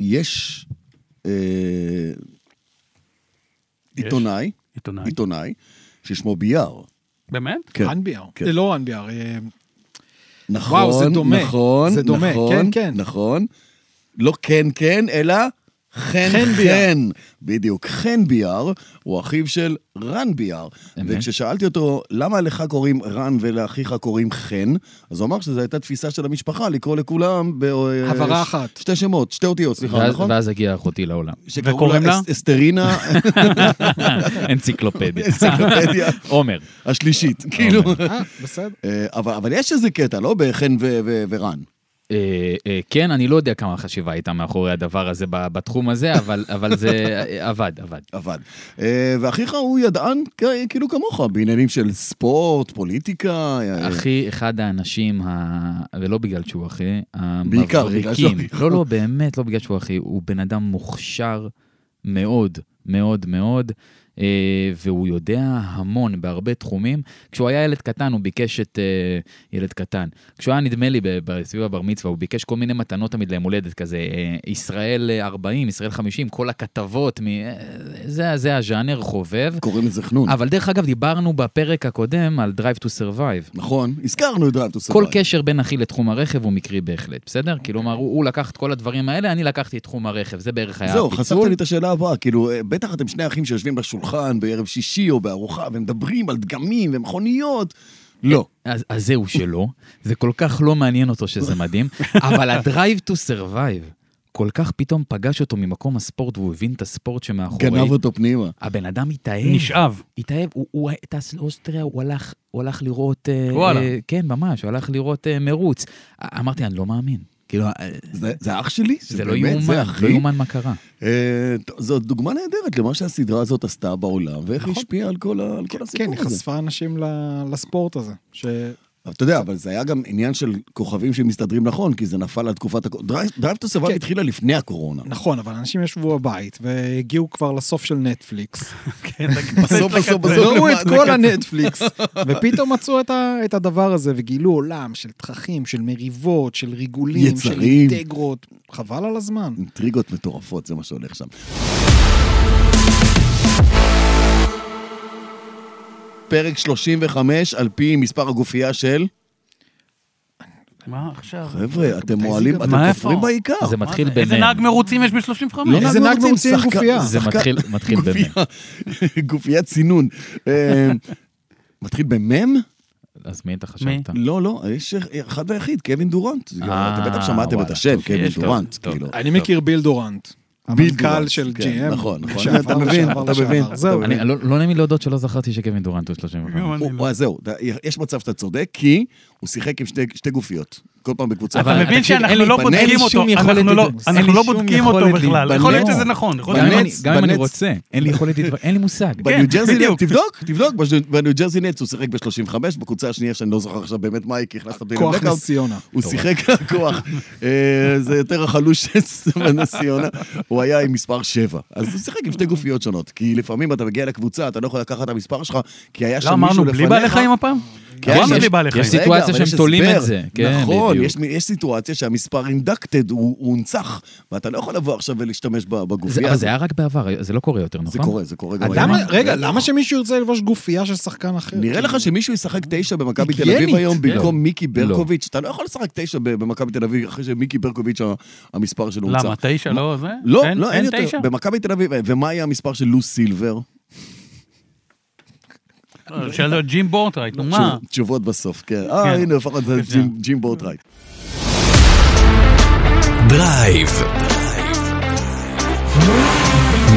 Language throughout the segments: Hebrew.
יש אה, יש? עיתונאי, עיתונאי. עיתונאי, ששמו ביאר. באמת? כן. רן ביאר. כן. לא רן ביאר. אה, נכון, וואו, זה דומה. נכון, זה דומה, נכון, כן, כן. נכון. לא כן כן, אלא חן חן ביאר. חן. בדיוק. חן ביאר הוא אחיו של רן ביאר. אמת. וכששאלתי אותו, למה לך קוראים רן ולאחיך קוראים חן? אז הוא אמר שזו הייתה תפיסה של המשפחה לקרוא לכולם ב... הברה ש- אחת. שתי שמות, שתי אותיות, סליחה, ואז- נכון? ואז הגיעה אחותי לעולם. שקראו וקוראים לה? אס- אסטרינה אנציקלופדיה. אנציקלופדיה עומר. השלישית, כאילו. אה, בסדר. אה, אבל אבל יש איזה קטע, לא? בחן ו- ו- ורן. אה, אה, כן, אני לא יודע כמה חשיבה הייתה מאחורי הדבר הזה בתחום הזה, אבל- אבל זה אה, עבד, עבד. עבד. ואחיך הוא ידען כאילו כמוך, בעניינים של ספורט, פוליטיקה. אחי, אחד האנשים. ולא בגלל שהוא אחי, בעיקר בגלל שהוא המבריקים. אחי. לא, לא, באמת, לא בגלל שהוא אחי, הוא בן אדם מוכשר מאוד, מאוד מאוד, והוא יודע המון בהרבה תחומים. כשהוא היה ילד קטן, הוא ביקש את... אה, ילד קטן. כשהוא היה, נדמה לי, ב- בסביב הבר מצווה, הוא ביקש כל מיני מתנות תמיד ליום הולדת, כזה, אה, ישראל 40, ישראל 50, כל הכתבות, מ... אה, זה, זה הז'אנר, חובב. קוראים לזה חנון. אבל דרך אגב, דיברנו בפרק הקודם על Drive to Survive. נכון, הזכרנו את Drive טו כל קשר בין אחי לתחום הרכב הוא מקרי בהחלט, בסדר? כלומר, הוא, הוא לקח את כל הדברים האלה, אני לקחתי את תחום הרכב, זה בערך היה זהו, הפיצול. חשפת לי את השאלה הבאה, כאילו, אה, בטח אתם שני אחים שיושבים בשולחן בערב שישי או בארוחה, ומדברים על דגמים ומכוניות. לא. אז, אז זהו שלא, זה כל כך לא מעניין אותו שזה מדהים, אבל ה-Drive to Survive, כל כך פתאום פגש אותו ממקום הספורט והוא הבין את הספורט שמאחורי. גנב אותו פנימה. הבן אדם התאהב. נשאב. התאהב, הוא, הוא טס לאוסטריה, הוא הלך, הוא הלך לראות... אה, וואלה. אה, כן, ממש, הוא הלך לראות אה, מרוץ. אמרתי, אני לא מאמין. כאילו, אה, זה זה אח שלי? זה לא? יאומן, זה לא? יאומן מה קרה. אה, זו דוגמה נהדרת למה שהסדרה הזאת עשתה בעולם, ואיך היא השפיעה על כל ה- על כל הסיפור כן, היא הזה. חשפה אנשים ל- לספורט הזה. ש- אבל אתה יודע, אבל זה היה גם עניין של כוכבים שמסתדרים נכון, כי זה נפל על תקופת הקורונה. Drive to Survive כן. התחילה לפני הקורונה. נכון, אבל אנשים ישבו בבית והגיעו כבר לסוף של נטפליקס. כן, בסוף, בסוף, בסוף. ראו את. כל הנטפליקס, ופתאום מצאו את הדבר הזה וגילו עולם של תככים, של מריבות, של ריגולים, של. אינטגרות. חבל על הזמן. אינטריגות מטורפות, זה מה שהולך שם. פרק 35 על פי מספר הגופייה של... מה עכשיו? חבר'ה, אתם מועלים, אתם כופרים? בעיקר. זה מתחיל איזה במם. נהג מרוצים יש ב-35? לא איזה נהג מרוצים, גופייה? זה מתחיל. גופייה- גופיית צינון. אה, מתחיל במם? אז מי אתה חשבת? לא, לא, יש אחד ויחיד, קווין דורנט. אה, אתם בטח שמעתם את השם, קווין דורנט. כאילו. אני מכיר ביל דורנט. המנכ"ל דורנט, של כן, GM. נכון, נכון. אתה מבין, אתה. מבין. זהו. אני, לא, לא נעים לי להודות שלא זכרתי שקווין דורנט הוא 35. גם אני הוא- לא. אז זהו, יש מצב שאתה צודק, כי הוא שיחק עם שתי- שתי גופיות. כל פעם בקבוצה. אתה. מבין שאנחנו לא בודקים אותו, אנחנו לא- אנחנו לא בודקים אותו בכלל. יכול להיות שזה נכון. יכול גם להיות אם אני- גם אם אני בנץ- רוצה, אין לי יכולת אין לי מושג. בניו ג'רזי בדיוק. נטס, תבדוק, תבדוק, בניו ג'רזי נטס הוא שיחק ב-35, בקבוצה השנייה שאני לא זוכר עכשיו באמת מה היא, כי הכנסת אותי כוח לבלקאוט. נס ציונה. הוא שיחק כוח, אה, זה יותר החלוש בנס ציונה, הוא היה עם מספר 7. אז הוא שיחק עם שתי גופיות שונות, כי לפעמים אתה מגיע לקבוצה, אתה לא יכול לקחת את המספר שלך, כי היה לא שם מישהו אמרנו לפניך. בלי בעלי חיים הפעם? כן, אמרנו יש- בלי בעלי יש חיים. סיטואציה שהם תולים. את זה, כן, נכון. יש, יש סיטואציה שהמספר אינדקטד, הוא הוא הונצח, ואתה לא יכול לבוא עכשיו ולהשתמש בגופייה. אבל זה היה רק בעבר, זה לא קורה יותר, נכון? זה קורה, זה קורה גם למה, היום. רגע, למה שמישהו ירצה ללבוש גופייה של שחקן אחר? נראה לך שמישהו ישחק תשע במכבי תל. אביב היום במקום לא. מיקי ברקוביץ'? אתה לא יכול לשחק תשע ב- במכבי תל אביב אחרי שמיקי ברקוביץ' המספר שלו הונצח. למה, תשע לא זה? לא, לא, אין? יותר. במכבי תל אביב, ומה יהיה המספר של לוס סילבר? לא, שאלו ג'ים בורטרייט, נו מה? תשוב- תשובות בסוף, כן. אה, כן. הנה, לפחות זה ג'ים בורטרייט. דרייב.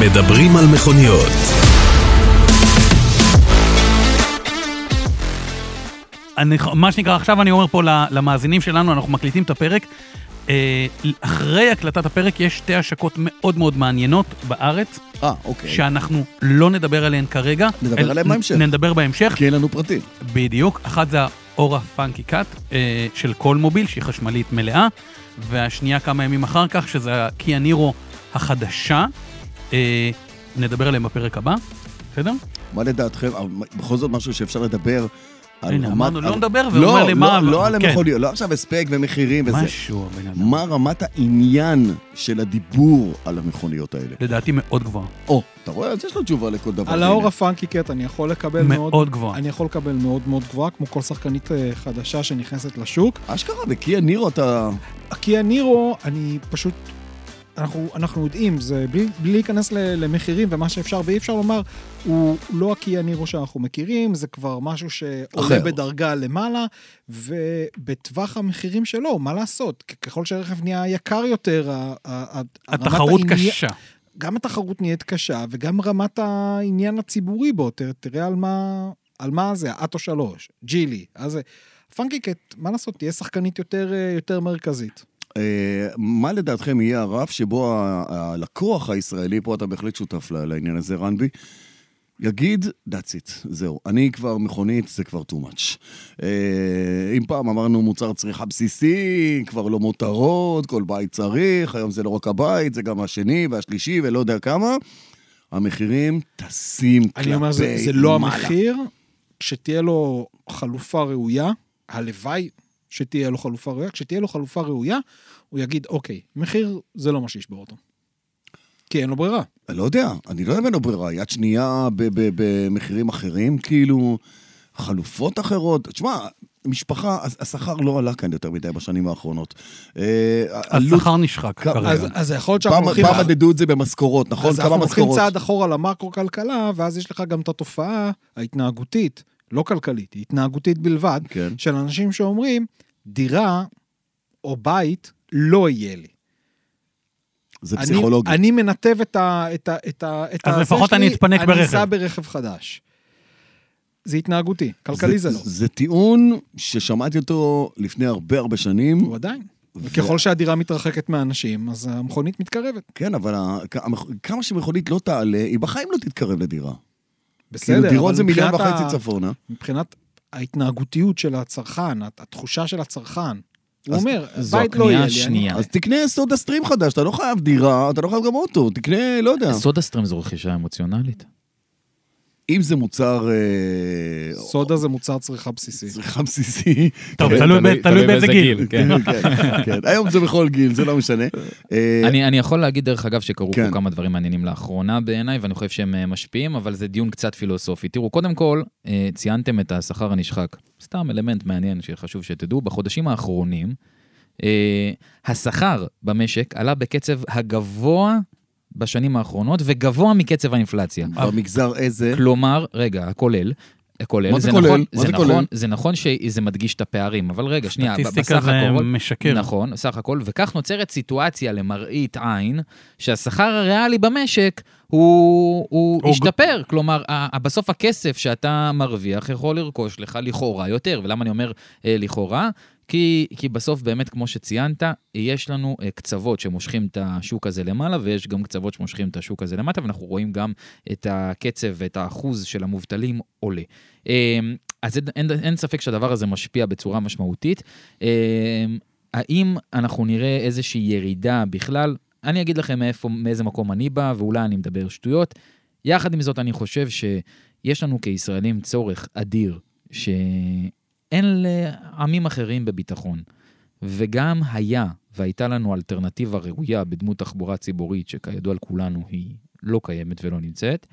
מדברים על מכוניות. אני, מה שנקרא, עכשיו אני אומר פה למאזינים שלנו, אנחנו מקליטים את הפרק. אה, אחרי הקלטת הפרק יש שתי השקות מאוד מאוד מעניינות בארץ, אה, אוקיי. שאנחנו לא נדבר עליהן כרגע. נדבר אלא עליהן בהמשך. נדבר בהמשך, כי אין לנו פרטים. בדיוק. אחת זה האורה פאנקי קאט אה, של קולמוביל, שהיא חשמלית מלאה, והשנייה כמה ימים אחר כך, שזה הקיה נירו החדשה. אה, נדבר עליהם בפרק הבא, בסדר? מה לדעתכם, בכל זאת משהו שאפשר לדבר הנה, אמרנו, לא נדבר, והוא אומר לי, לא, מה... לא על כן. המכוניות, לא עכשיו הספק ומחירים וזה. משהו, הבן אדם. מה רמת העניין של הדיבור על המכוניות האלה? לדעתי מאוד גבוהה. או, אתה רואה? אז יש לו תשובה לכל דבר. על. האור הפאנקי קט אני יכול לקבל מאוד... מאוד גבוהה. אני יכול לקבל מאוד מאוד גבוהה, כמו כל שחקנית אה, חדשה שנכנסת לשוק. אשכרה, בקיה נירו אתה... הקיה נירו, אני פשוט... אנחנו, אנחנו יודעים, זה בלי, בלי להיכנס למחירים ומה שאפשר ואי אפשר לומר, הוא לא הקיה נירו שאנחנו מכירים, זה כבר משהו שעולה אחר. בדרגה למעלה, ובטווח המחירים שלו, מה לעשות? ככל שהרכב נהיה יקר יותר, התחרות העניין- קשה. גם התחרות נהיית קשה, וגם רמת העניין הציבורי בו, ת- תראה על מה, על מה זה, האטו 3, ג'ילי, אז. פאנקי קט, מה לעשות, תהיה שחקנית יותר, אה, יותר מרכזית. אה, מה לדעתכם יהיה הרף שבו הלקוח הישראלי, פה אתה בהחלט שותף לעניין הזה, רנבי, יגיד, that's it, זהו. אני כבר מכונית, זה כבר too much. אה, אם פעם אמרנו מוצר צריכה בסיסי, כבר לא מותרות, כל בית צריך, היום זה לא רק הבית, זה גם השני והשלישי ולא יודע כמה. המחירים טסים כלפי אני אומר, זה, זה לא מעלה. המחיר, כשתהיה לו חלופה ראויה, הלוואי שתהיה לו חלופה ראויה, כשתהיה לו חלופה ראויה, הוא יגיד, אוקיי, מחיר זה לא מה שישבור אותו. כי אין לו ברירה. אני לא יודע, אני לא יודע אם אין לו ברירה. יד שנייה במחירים אחרים, כאילו, חלופות אחרות. תשמע, משפחה, השכר לא עלה כאן יותר מדי בשנים האחרונות. אה, השכר נשחק כרגע. אז, אז יכול להיות שאנחנו הולכים... פעם מדדו את זה במשכורות, נכון? אז כמה אנחנו הולכים משכורות? צעד אחורה למקרו-כלכלה, ואז יש לך גם את התופעה ההתנהגותית, לא כלכלית, היא התנהגותית בלבד, כן. של אנשים שאומרים, דירה או בית לא יהיה לי. זה אני- פסיכולוגי. אני מנתב את ה... את ה, את ה את אז הזה לפחות שלי, אני אתפנק אני ברכב. אסע ברכב חדש. זה התנהגותי, כלכלי זה, לא. זה טיעון ששמעתי אותו לפני הרבה הרבה שנים. הוא עדיין. וככל שהדירה מתרחקת מהאנשים, אז המכונית מתקרבת. כן, אבל ה- כמה שמכונית לא תעלה, היא בחיים לא תתקרב לדירה. בסדר, כאילו, דירות זה מיליון וחצי ה- צפונה. מבחינת ההתנהגותיות של הצרכן, התחושה של הצרכן. הוא אומר, בית לא יהיה לי. אז תקנה סודה סטרים חדש, אתה לא חייב דירה, אתה לא חייב גם אוטו, תקנה, לא יודע. סודה סטרים זו רכישה אמוציונלית. אם זה מוצר... אה, סודה זה מוצר צריכה בסיסי. צריכה בסיסי. טוב, כן, תלוי באיזה גיל. כן. כן, כן. היום זה בכל גיל, זה לא משנה. אה, אני, אני יכול להגיד, דרך אגב, שקרו. פה כמה דברים מעניינים לאחרונה בעיניי, ואני חושב שהם אה, משפיעים, אבל זה דיון קצת פילוסופי. תראו, קודם כל, ציינתם את השכר הנשחק. סתם אלמנט מעניין שחשוב שתדעו, בחודשים האחרונים, השכר במשק עלה בקצב הגבוה בשנים האחרונות, וגבוה מקצב האינפלציה. במגזר איזה... כלומר, רגע, הכולל. הכולל, מה זה נכון, כולל? מה זה זה נכון, כולל? זה נכון שזה מדגיש את הפערים, אבל רגע, שנייה, ב- סטטיסטיקה בסך זה הכל, משקר. נכון, סך הכל, וכך נוצרת סיטואציה למראית עין, שהשכר הריאלי במשק הוא, הוא הוא השתפר. כלומר, בסוף הכסף שאתה מרוויח יכול לרכוש לך לכאורה יותר. ולמה אני אומר אה, לכאורה? כי, כי בסוף באמת, כמו שציינת, יש לנו אה, קצוות שמושכים את השוק הזה למעלה, ויש גם קצוות שמושכים את השוק הזה למטה, ואנחנו רואים גם את הקצב ואת האחוז של המובטלים עולה. אה, אז אין, אין, ספק שהדבר הזה משפיע בצורה משמעותית. אה, האם אנחנו נראה איזושהי ירידה בכלל? אני אגיד לכם מאיפה, מאיזה מקום אני בא, ואולי אני מדבר שטויות. יחד עם זאת, אני חושב שיש לנו כישראלים צורך אדיר, שאין לעמים אחרים בביטחון. וגם היה, והייתה לנו אלטרנטיבה ראויה בדמות תחבורה ציבורית, שכידוע לכולנו היא לא קיימת ולא נמצאת,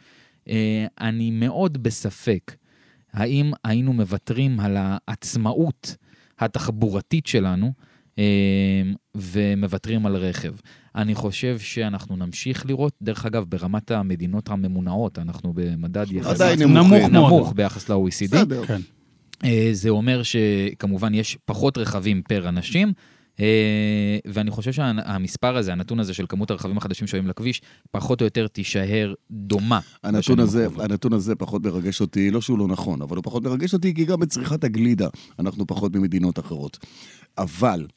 אה, אני מאוד בספק האם היינו מוותרים על העצמאות התחבורתית שלנו אה, ומוותרים על רכב. אני חושב שאנחנו נמשיך לראות, דרך אגב, ברמת המדינות הממונעות, אנחנו במדד יחסית נמוך. מאוד. נמוך ביחס ל-OECD. בסדר. כן. אה, זה אומר שכמובן יש פחות רכבים פר אנשים, אה, ואני חושב שהמספר הזה, הנתון הזה של כמות הרכבים החדשים שעולים לכביש, פחות או יותר תישאר דומה. הנתון הזה, הקרובות. הנתון הזה פחות מרגש אותי, לא שהוא לא נכון, אבל הוא פחות מרגש אותי כי גם בצריכת הגלידה אנחנו פחות ממדינות אחרות. אבל,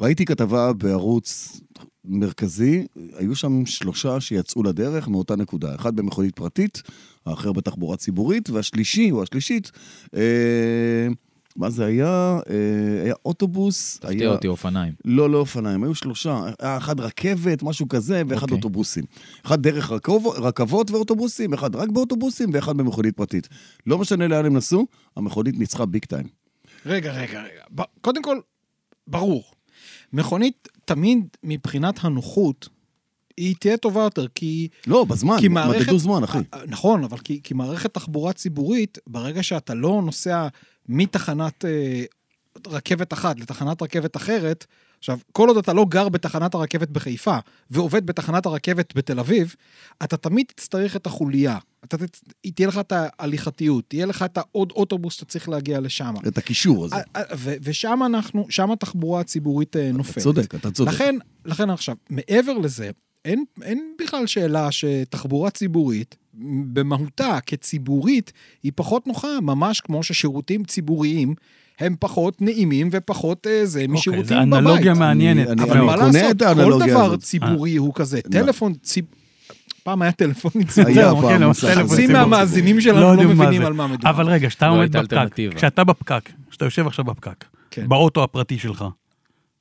ראיתי כתבה בערוץ מרכזי, היו שם שלושה שיצאו לדרך מאותה נקודה. אחד במכונית פרטית, האחר בתחבורה ציבורית, והשלישי, או השלישית, אה, מה זה היה? אה, היה אוטובוס, תפתיע היה... אותי, אופניים. לא, לא אופניים, היו שלושה. היה אחד רכבת, משהו כזה, ואחד אוקיי. אוטובוסים. אחד דרך רכוב, רכבות ואוטובוסים, אחד רק באוטובוסים, ואחד במכונית פרטית. לא משנה לאן הם נסעו, המכונית ניצחה ביג טיים. רגע, רגע, רגע. ב- קודם כל, ברור. מכונית תמיד מבחינת הנוחות, היא תהיה טובה יותר, כי... לא, בזמן, כי מערכת... מדדו זמן, אחי. אה, נכון, אבל כי, כי מערכת תחבורה ציבורית, ברגע שאתה לא נוסע מתחנת אה, רכבת אחת לתחנת רכבת אחרת, עכשיו, כל עוד אתה לא גר בתחנת הרכבת בחיפה ועובד בתחנת הרכבת בתל אביב, אתה תמיד תצטרך את החוליה. אתה. תהיה לך את ההליכתיות, תהיה לך את העוד אוטובוס שאתה צריך להגיע לשם. את הקישור הזה. ו- ושם אנחנו, שם התחבורה הציבורית אה, אתה נופלת. צודק, אתה צודק. לכן, לכן עכשיו, מעבר לזה, אין, אין בכלל שאלה שתחבורה ציבורית, במהותה כציבורית, היא פחות נוחה, ממש כמו ששירותים ציבוריים הם פחות נעימים ופחות אה, זה משירותים אוקיי, בבית. זה אנלוגיה מעניינת. אני- אבל מה לעשות, כל דבר הזאת. ציבורי הוא כזה. מה? טלפון ציבורי... פעם היה טלפון היה ציבורי. פעם כן. חצי. מהמאזינים שלנו לא לא מבינים. על מה מדובר. אבל רגע, כשאתה לא עומד בפקק. כשאתה בפקק, כשאתה יושב עכשיו בפקק, כן. באוטו הפרטי שלך,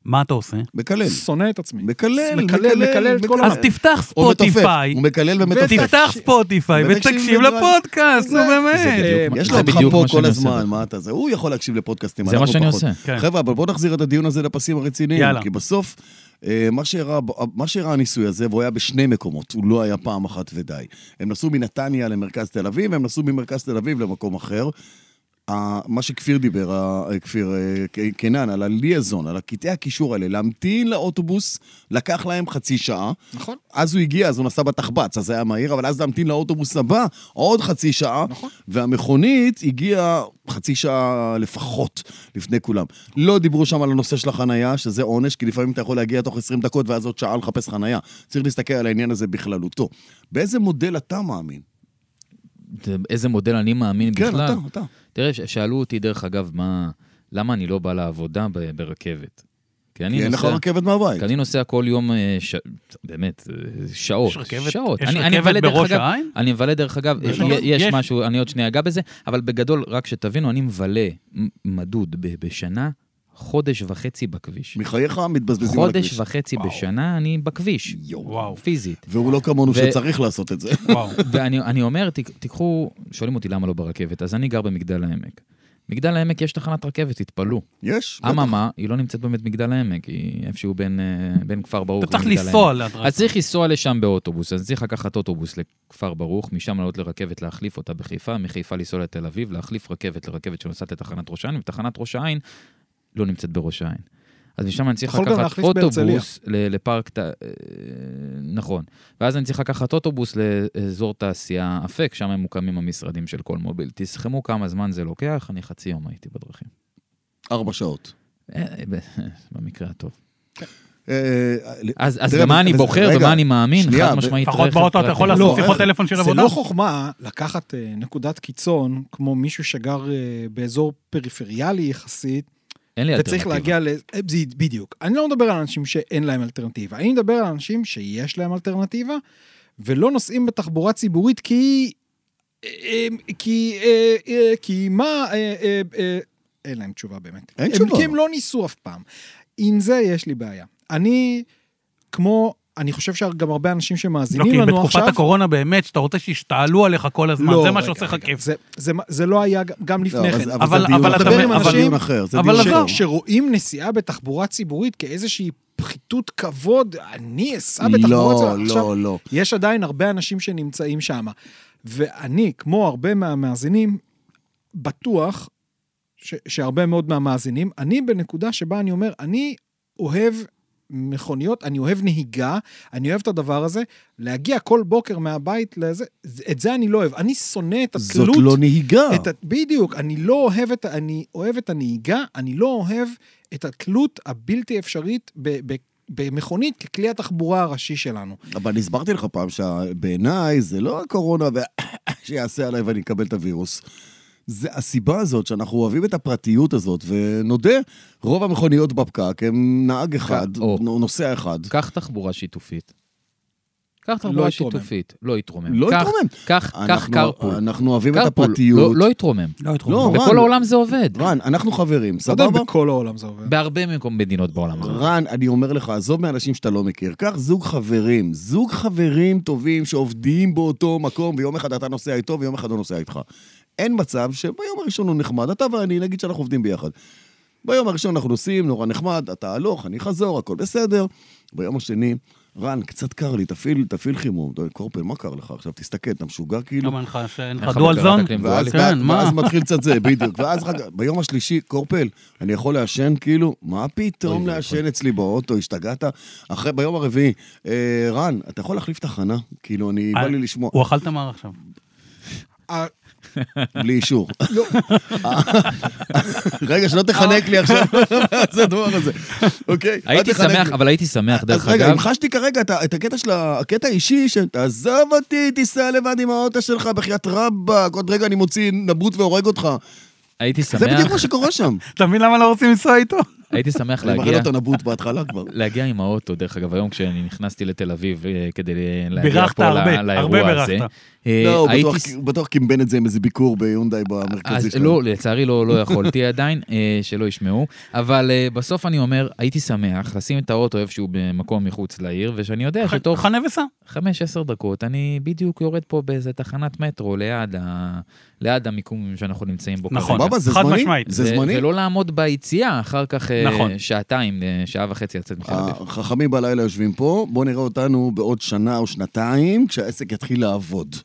מה אתה עושה? מקלל. שונא את עצמי. מקלל, מקלל, מקלל את כל אז העולם. תפתח או מתופף, ספוטיפיי, הוא מקלל ומתופף. תפתח ספוטיפיי ותקשיב. לפודקאסט, נו באמת. זה יש לך אותך פה כל הזמן, מה אתה זה? הוא יכול להקשיב לפודקאסטים, זה מה שאני. עושה. כן. חבר'ה, אבל בואו נחזיר את הדיון הזה לפסים הרציניים. יאללה. כי בסוף, אה, מה שהראה, מה שהראה הניסוי הזה, והוא היה בשני מקומות, הוא לא היה פעם אחת ודי. הם נסעו מנתניה למרכז תל אביב, והם נסעו ממרכז תל אביב למקום אחר. מה שכפיר דיבר, כפיר אה, קנן, על הליאזון, על הקטעי הקישור האלה, להמתין לאוטובוס, לקח להם חצי שעה. נכון. אז הוא הגיע, אז הוא נסע בתחבץ, אז זה היה מהיר, אבל אז להמתין לאוטובוס הבא, עוד חצי שעה. נכון. והמכונית הגיעה חצי שעה לפחות לפני כולם. לא דיברו שם על הנושא של החנייה, שזה עונש, כי לפעמים אתה יכול להגיע תוך 20 דקות ואז עוד שעה לחפש חנייה. צריך להסתכל על העניין הזה בכללותו. באיזה מודל אתה מאמין? זה- איזה מודל אני מאמין כן, בכלל? אתה, אתה. תראה, שאלו אותי, דרך אגב, מה... למה אני לא בא לעבודה ברכבת? כי אני כי אין לך נוסע... רכבת מהבית. כי אני נוסע כל יום, אה, ש... באמת, אה, שעות. יש רכבת- שעות. יש אני, אני רכבת מבלה, דרך בראש אגב- העין? אני מבלה, דרך אגב, יש אה? יש יש. משהו, אני עוד שנייה אגע בזה, אבל בגדול, רק שתבינו, אני מבלה מדוד בשנה חודש וחצי בכביש. מחייך מתבזבזים על הכביש. חודש וחצי וואו. בשנה אני בכביש, וואו, פיזית. והוא לא כמונו ו- שצריך לעשות את זה. וואו. ואני אני אומר, תיקחו, שואלים אותי למה לא ברכבת, אז אני גר במגדל העמק. מגדל העמק יש תחנת רכבת, תתפלאו. יש? אממה, היא לא נמצאת באמת במגדל העמק, היא איפשהו בין, אה, בין כפר ברוך אתה צריך למגדל לנסוע העמק. לאטרקציה. אז צריך לנסוע לשם באוטובוס, אז צריך לקחת אוטובוס לכפר ברוך, משם לעלות לרכבת להחליף אותה בחיפה, מחיפה לנסוע לתל אביב, להחליף רכבת לרכבת שנוסעת לתחנת ראש העין, ותחנת ראש העין לא נמצאת בראש העין. אז משם אני צריך לקחת. אוטובוס ל- לפארק, אה, נכון. ואז אני צריך לקחת אוטובוס לאזור תעשייה אפק, שם הם מוקמים המשרדים של כל מוביל. תסכמו כמה זמן זה לוקח, אני חצי יום הייתי בדרכים. ארבע שעות. אה, ב- במקרה הטוב. אה, אז, במה אני בוחר, במה אני מאמין, חד משמעית לפחות באוטו אתה. יכול לא, לעשות שיחות איך- טלפון של זה עבודה. לא חוכמה לקחת אה, נקודת קיצון, כמו מישהו שגר אה, באזור פריפריאלי יחסית, אין לי וצריך אלטרנטיבה. להגיע ל... אה, בדיוק. אני לא מדבר על אנשים שאין להם אלטרנטיבה, אני מדבר על אנשים שיש להם אלטרנטיבה, ולא נוסעים בתחבורה ציבורית כי... אה, כי... אה, אה, כי מה... אין להם תשובה באמת. אין הם- תשובה. כי הם לא ניסו אף פעם. עם זה יש לי בעיה. אני, כמו... אני חושב שגם הרבה אנשים לא, שמאזינים כי לנו בתקופת עכשיו... הקורונה באמת, שאתה רוצה שישתעלו עליך כל הזמן, לא, זה מה שעושה לך כיף. זה, זה, זה לא היה גם- לא, לפני אבל כן. אבל- אבל אחר. אתה מדבר עם זה דיון אנשים- אחר. זה אבל דיון. אחר. ש- שרואים נסיעה בתחבורה ציבורית כאיזושהי פחיתות כבוד, אני אסע בתחבורה לא, ציבורית. עכשיו, לא, לא. יש עדיין הרבה אנשים שנמצאים שם. ואני, כמו הרבה מהמאזינים, בטוח ש- שהרבה מאוד מהמאזינים, אני בנקודה שבה אני אומר, אני אוהב מכוניות, אני אוהב נהיגה, אני אוהב את הדבר הזה, להגיע כל בוקר מהבית לזה, את זה אני לא אוהב. אני שונא את התלות. זאת לא נהיגה. את. בדיוק, אני לא אוהב את, אני אוהב את הנהיגה, אני לא אוהב את התלות הבלתי אפשרית ב... ב... במכונית ככלי התחבורה הראשי שלנו. אבל אני הסברתי לך פעם שבעיניי זה לא הקורונה ו- שיעשה עליי ואני אקבל את הווירוס. זה הסיבה הזאת שאנחנו אוהבים את הפרטיות הזאת, ונודה, רוב המכוניות בפקק הם נהג אחד, או. נוסע אחד. קח תחבורה שיתופית. קח תחבורה לא יתרומם. שיתופית, לא יתרומם. לא יתרומם. קח קרפול. אנחנו אוהבים את הפרטיות. לא- לא יתרומם. לא יתרום. לא, בכל העולם זה עובד. רן, אנחנו חברים, לא סבבה? בכל העולם זה עובד. בהרבה מקום מדינות בעולם. רן, אני אומר לך, עזוב מאנשים שאתה לא מכיר, קח זוג חברים, זוג חברים טובים שעובדים באותו מקום, ויום אחד אתה נוסע איתו ויום אחד הוא נוסע איתך. אין מצב שביום הראשון הוא נחמד, אתה ואני, נגיד שאנחנו עובדים ביחד. ביום הראשון אנחנו נוסעים, נורא נחמד, אתה הלוך, אני חזור, הכל בסדר. ביום השני, רן, קצת קר לי, תפעיל, תפעיל חימום. קורפל, מה קר לך עכשיו? תסתכל, אתה משוגע כאילו? למה אין לך דואל זון? ואז? כן, מה? ואז מתחיל קצת זה, בדיוק. ואז ביום השלישי, קורפל, אני יכול לעשן כאילו? מה פתאום. לעשן אצלי באוטו, השתגעת? אחרי, ביום הרביעי, אה, רן, אתה יכול להחליף תחנה? כאילו, אני, בא אה, לי לשמוע, הוא אכל תמר עכשיו. אה, בלי אישור. לא, רגע, שלא תחנק לי עכשיו, מה זה הדבר הזה, אוקיי? הייתי שמח. אבל הייתי שמח, דרך רגע, אגב. המחשתי כרגע את הקטע של הקטע האישי, שתעזוב אותי, תיסע לבד עם האוטו שלך, בחייאת רבאק, עוד רגע אני מוציא נבוט והורג אותך. הייתי זה בדיוק שמח, מה שקורה שם. אתה מבין למה לא רוצים לנסוע איתו? הייתי שמח אני מראה להגיע... לו את הנבוט בהתחלה כבר. להגיע עם האוטו, דרך אגב, היום כשאני נכנסתי לתל אביב אה, כדי להגיע פה לאירוע הזה. בירכת. אה, לא, הוא בטוח- ס- הוא בטוח קימבן את זה עם איזה ביקור ביונדאי במרכזי אז שלנו. לא, לצערי לא, לא יכולתי עדיין, אה, שלא ישמעו, אבל בסוף אני אומר, הייתי שמח לשים את האוטו איפשהו במקום מחוץ לעיר, ושאני יודע שתוך חנה וסע. חמש, עשר דקות אני בדיוק יורד פה באיזה תחנת מטרו ליד, ה... ליד המיקום שאנחנו נמצאים בו נכון. זה חד זמני? משמעית. זה זמני? ולא לעמוד ביציאה, אחר כך נכון. שעתיים, אה, שעה וחצי לצאת אביב. החכמים בלילה יושבים פה, בואו נראה אותנו בעוד שנה או שנתיים, כשהעסק יתחיל לעבוד.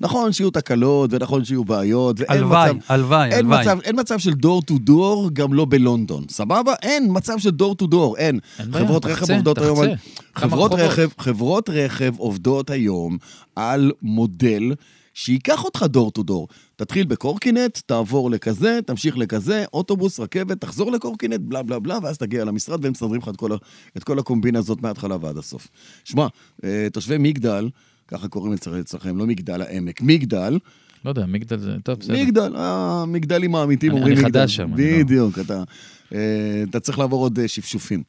נכון שיהיו תקלות, ונכון שיהיו בעיות, ואין הלוואי, מצב... הלוואי, הלוואי. מצב, אין מצב של door to door, גם לא בלונדון, סבבה? אין מצב של door to door, אין. אין בעיה, חברות תחצה, רכב עובדות היום... תחצה. על- כמה חברות. רכב, חברות רכב עובדות היום על מודל שייקח אותך door to door. תתחיל בקורקינט, תעבור לכזה, תמשיך לכזה, אוטובוס, רכבת, תחזור לקורקינט, בלה בלה בלה, ואז תגיע למשרד והם מסדרים לך את כל, ה- את כל הקומבינה הזאת מההתחלה ועד הסוף. שמע, אה, תושבי מגדל, ככה קוראים אצל- אצלכם, לא מגדל העמק, מגדל, לא יודע, מגדל זה טוב, בסדר. מגדל, המגדלים האמיתיים אני- אומרים אני מגדל. חדש שם, אני לא- בדיוק, אתה, אה, אתה צריך לעבור עוד אה, שפשופים.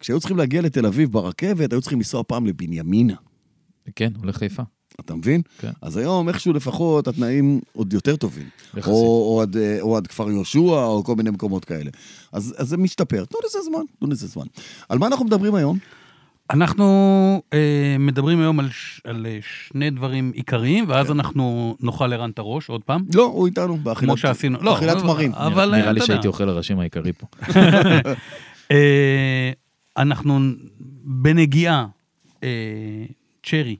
כשהיו צריכים להגיע לתל אביב ברכבת, היו צריכים לנסוע פעם לבנימינה. כן, הולך חיפה. אתה מבין? כן. אז היום איכשהו לפחות התנאים עוד יותר טובים. יחסית. או, או, עד, אה, או עד כפר יהושע, או כל מיני מקומות כאלה. אז, אז זה משתפר. תנו לזה זמן, תנו לזה זמן. על מה אנחנו מדברים היום? אנחנו אה, מדברים היום על, ש, על אה, שני דברים עיקריים, ואז אנחנו נאכל ערן את הראש עוד פעם. לא, הוא איתנו, באכילת כמו שעשינו. לא, באכילת תמרים. אבל נראה אה, לי. שהייתי אוכל הראשים העיקרי פה. אה, אנחנו בנגיעה, אה, צ'רי.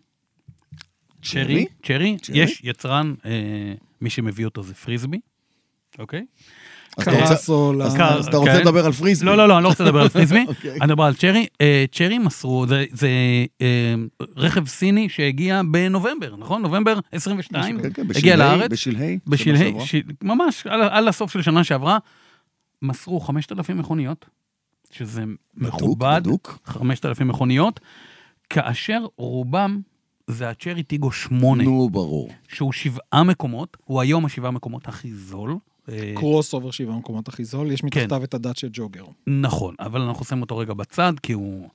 צ'רי? צ'רי? יש יצרן, אה, מי שמביא אותו זה פריסבי, אוקיי? אז אתה רוצה- כן. לדבר על פריסבי? לא, לא, לא, אני לא רוצה לדבר על פריסבי, אוקיי. אני מדבר על צ'רי. אה, צ'רי מסרו, זה- אה, רכב סיני שהגיע בנובמבר, נכון? נובמבר 22, כן, כן, הגיע לארץ. בשלהי. בשלהי, ממש על, הסוף של שנה שעברה, מסרו 5,000 מכוניות, שזה מכובד, בדוק. 5,000 מכוניות, כאשר רובם זה הצ'רי טיגו 8, נו, ברור. שהוא שבעה מקומות, הוא היום השבעה מקומות הכי זול. אה, crossover שבעה מקומות הכי זול, יש מתחתיו את הדאצ'ה ג'וגר. נכון, אבל אנחנו שמים אותו רגע בצד, כי הוא...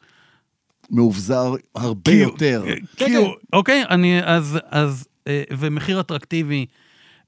מאובזר הרבה כי יותר. כי הוא... אוקיי, אני... אז... אז אה, ומחיר אטרקטיבי,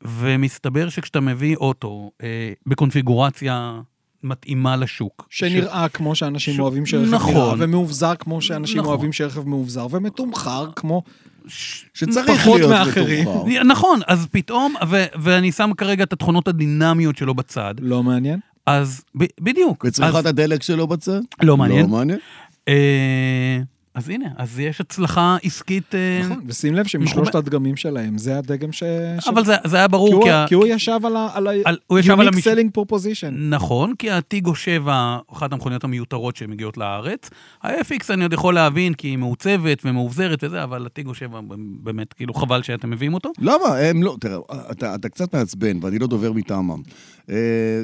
ומסתבר שכשאתה מביא אוטו אה, בקונפיגורציה מתאימה לשוק. שנראה כמו שאנשים ש- אוהבים שרכב נכון. נראה, ומאובזר כמו שאנשים נכון. אוהבים שרכב מאובזר, ומתומחר כמו... ש... שצריך להיות מאחרים. מתומחר. נכון, אז פתאום, ו- ואני שם כרגע את התכונות הדינמיות שלו בצד, לא מעניין? אז ב- בדיוק. וצריכת אז, הדלק שלו בצד? לא מעניין. לא מעניין. אה, אז הנה, אז יש הצלחה עסקית... אה, נכון, ושים לב שמשלושת. הדגמים שלהם, זה הדגם ש... אבל זה, זה היה ברור, הוא- כי, ה- כי הוא ישב על ה... על ה- על- הוא ישב על unique המש- selling proposition. נכון, כי הטיגו 7, אחת המכוניות המיותרות שמגיעות לארץ. ה-FX אני עוד יכול להבין, כי היא מעוצבת ומאובזרת וזה, אבל הטיגו 7, באמת, כאילו חבל שאתם מביאים אותו. למה? הם לא, תראה, אתה, אתה קצת מעצבן, ואני לא דובר מטעמם. Uh,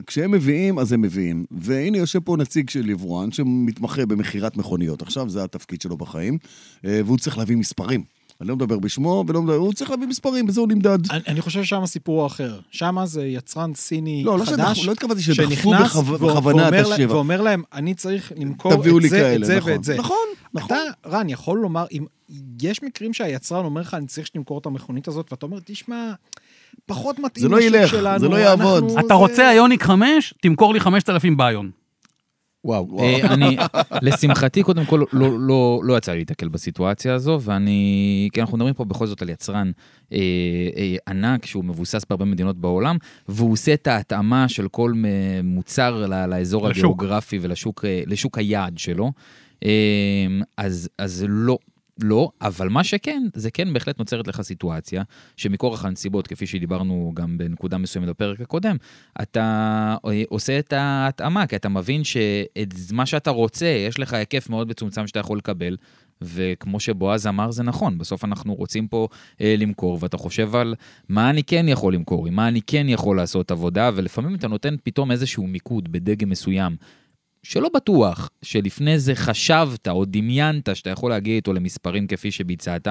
כשהם מביאים, אז הם מביאים. והנה יושב פה נציג של יבואן שמתמחה במכירת מכוניות. עכשיו זה התפקיד שלו בחיים, uh, והוא צריך להביא מספרים. אני לא מדבר בשמו, ולא מדבר, הוא צריך להביא מספרים, בזה הוא נמדד. אני, אני חושב ששם הסיפור הוא אחר. שם זה יצרן סיני לא, לא, חדש, שדחו, לא התכוונתי שדחפו בכו- בכוונה את השבע. ואומר להם, אני צריך למכור את זה, כאלה, את זה נכון. ואת זה. נכון. אתה, רן, יכול לומר, אם יש מקרים שהיצרן אומר לך, אני צריך שתמכור את המכונית הזאת, ואתה אומר, תשמע, פחות מתאים זה לא לשוק ילך, שלנו, זה לא יעבוד. אנחנו- אתה זה- רוצה איוניק 5? תמכור לי 5,000 ביון. וואו. אה, אני, לשמחתי, קודם כל, לא, לא, לא יצא לי להתקל בסיטואציה הזו, ואני, כי אנחנו מדברים פה בכל זאת על יצרן אה, אה, ענק שהוא מבוסס בהרבה מדינות בעולם, והוא עושה את ההתאמה של כל מ- מוצר לאזור לשוק. הגיאוגרפי ולשוק אה, לשוק היעד שלו. אה, אז, אז לא. לא, אבל מה שכן, זה כן בהחלט נוצרת לך סיטואציה, שמכורח הנסיבות, כפי שדיברנו גם בנקודה מסוימת בפרק הקודם, אתה אה, עושה את ההתאמה, כי אתה מבין שאת מה שאתה רוצה, יש לך היקף מאוד מצומצם שאתה יכול לקבל, וכמו שבועז אמר, זה נכון, בסוף אנחנו רוצים פה אה, למכור, ואתה חושב על מה אני כן יכול למכור, עם מה אני כן יכול לעשות עבודה, ולפעמים אתה נותן פתאום איזשהו מיקוד בדגם מסוים. שלא בטוח שלפני זה חשבת או דמיינת שאתה יכול להגיע איתו למספרים כפי שביצעת,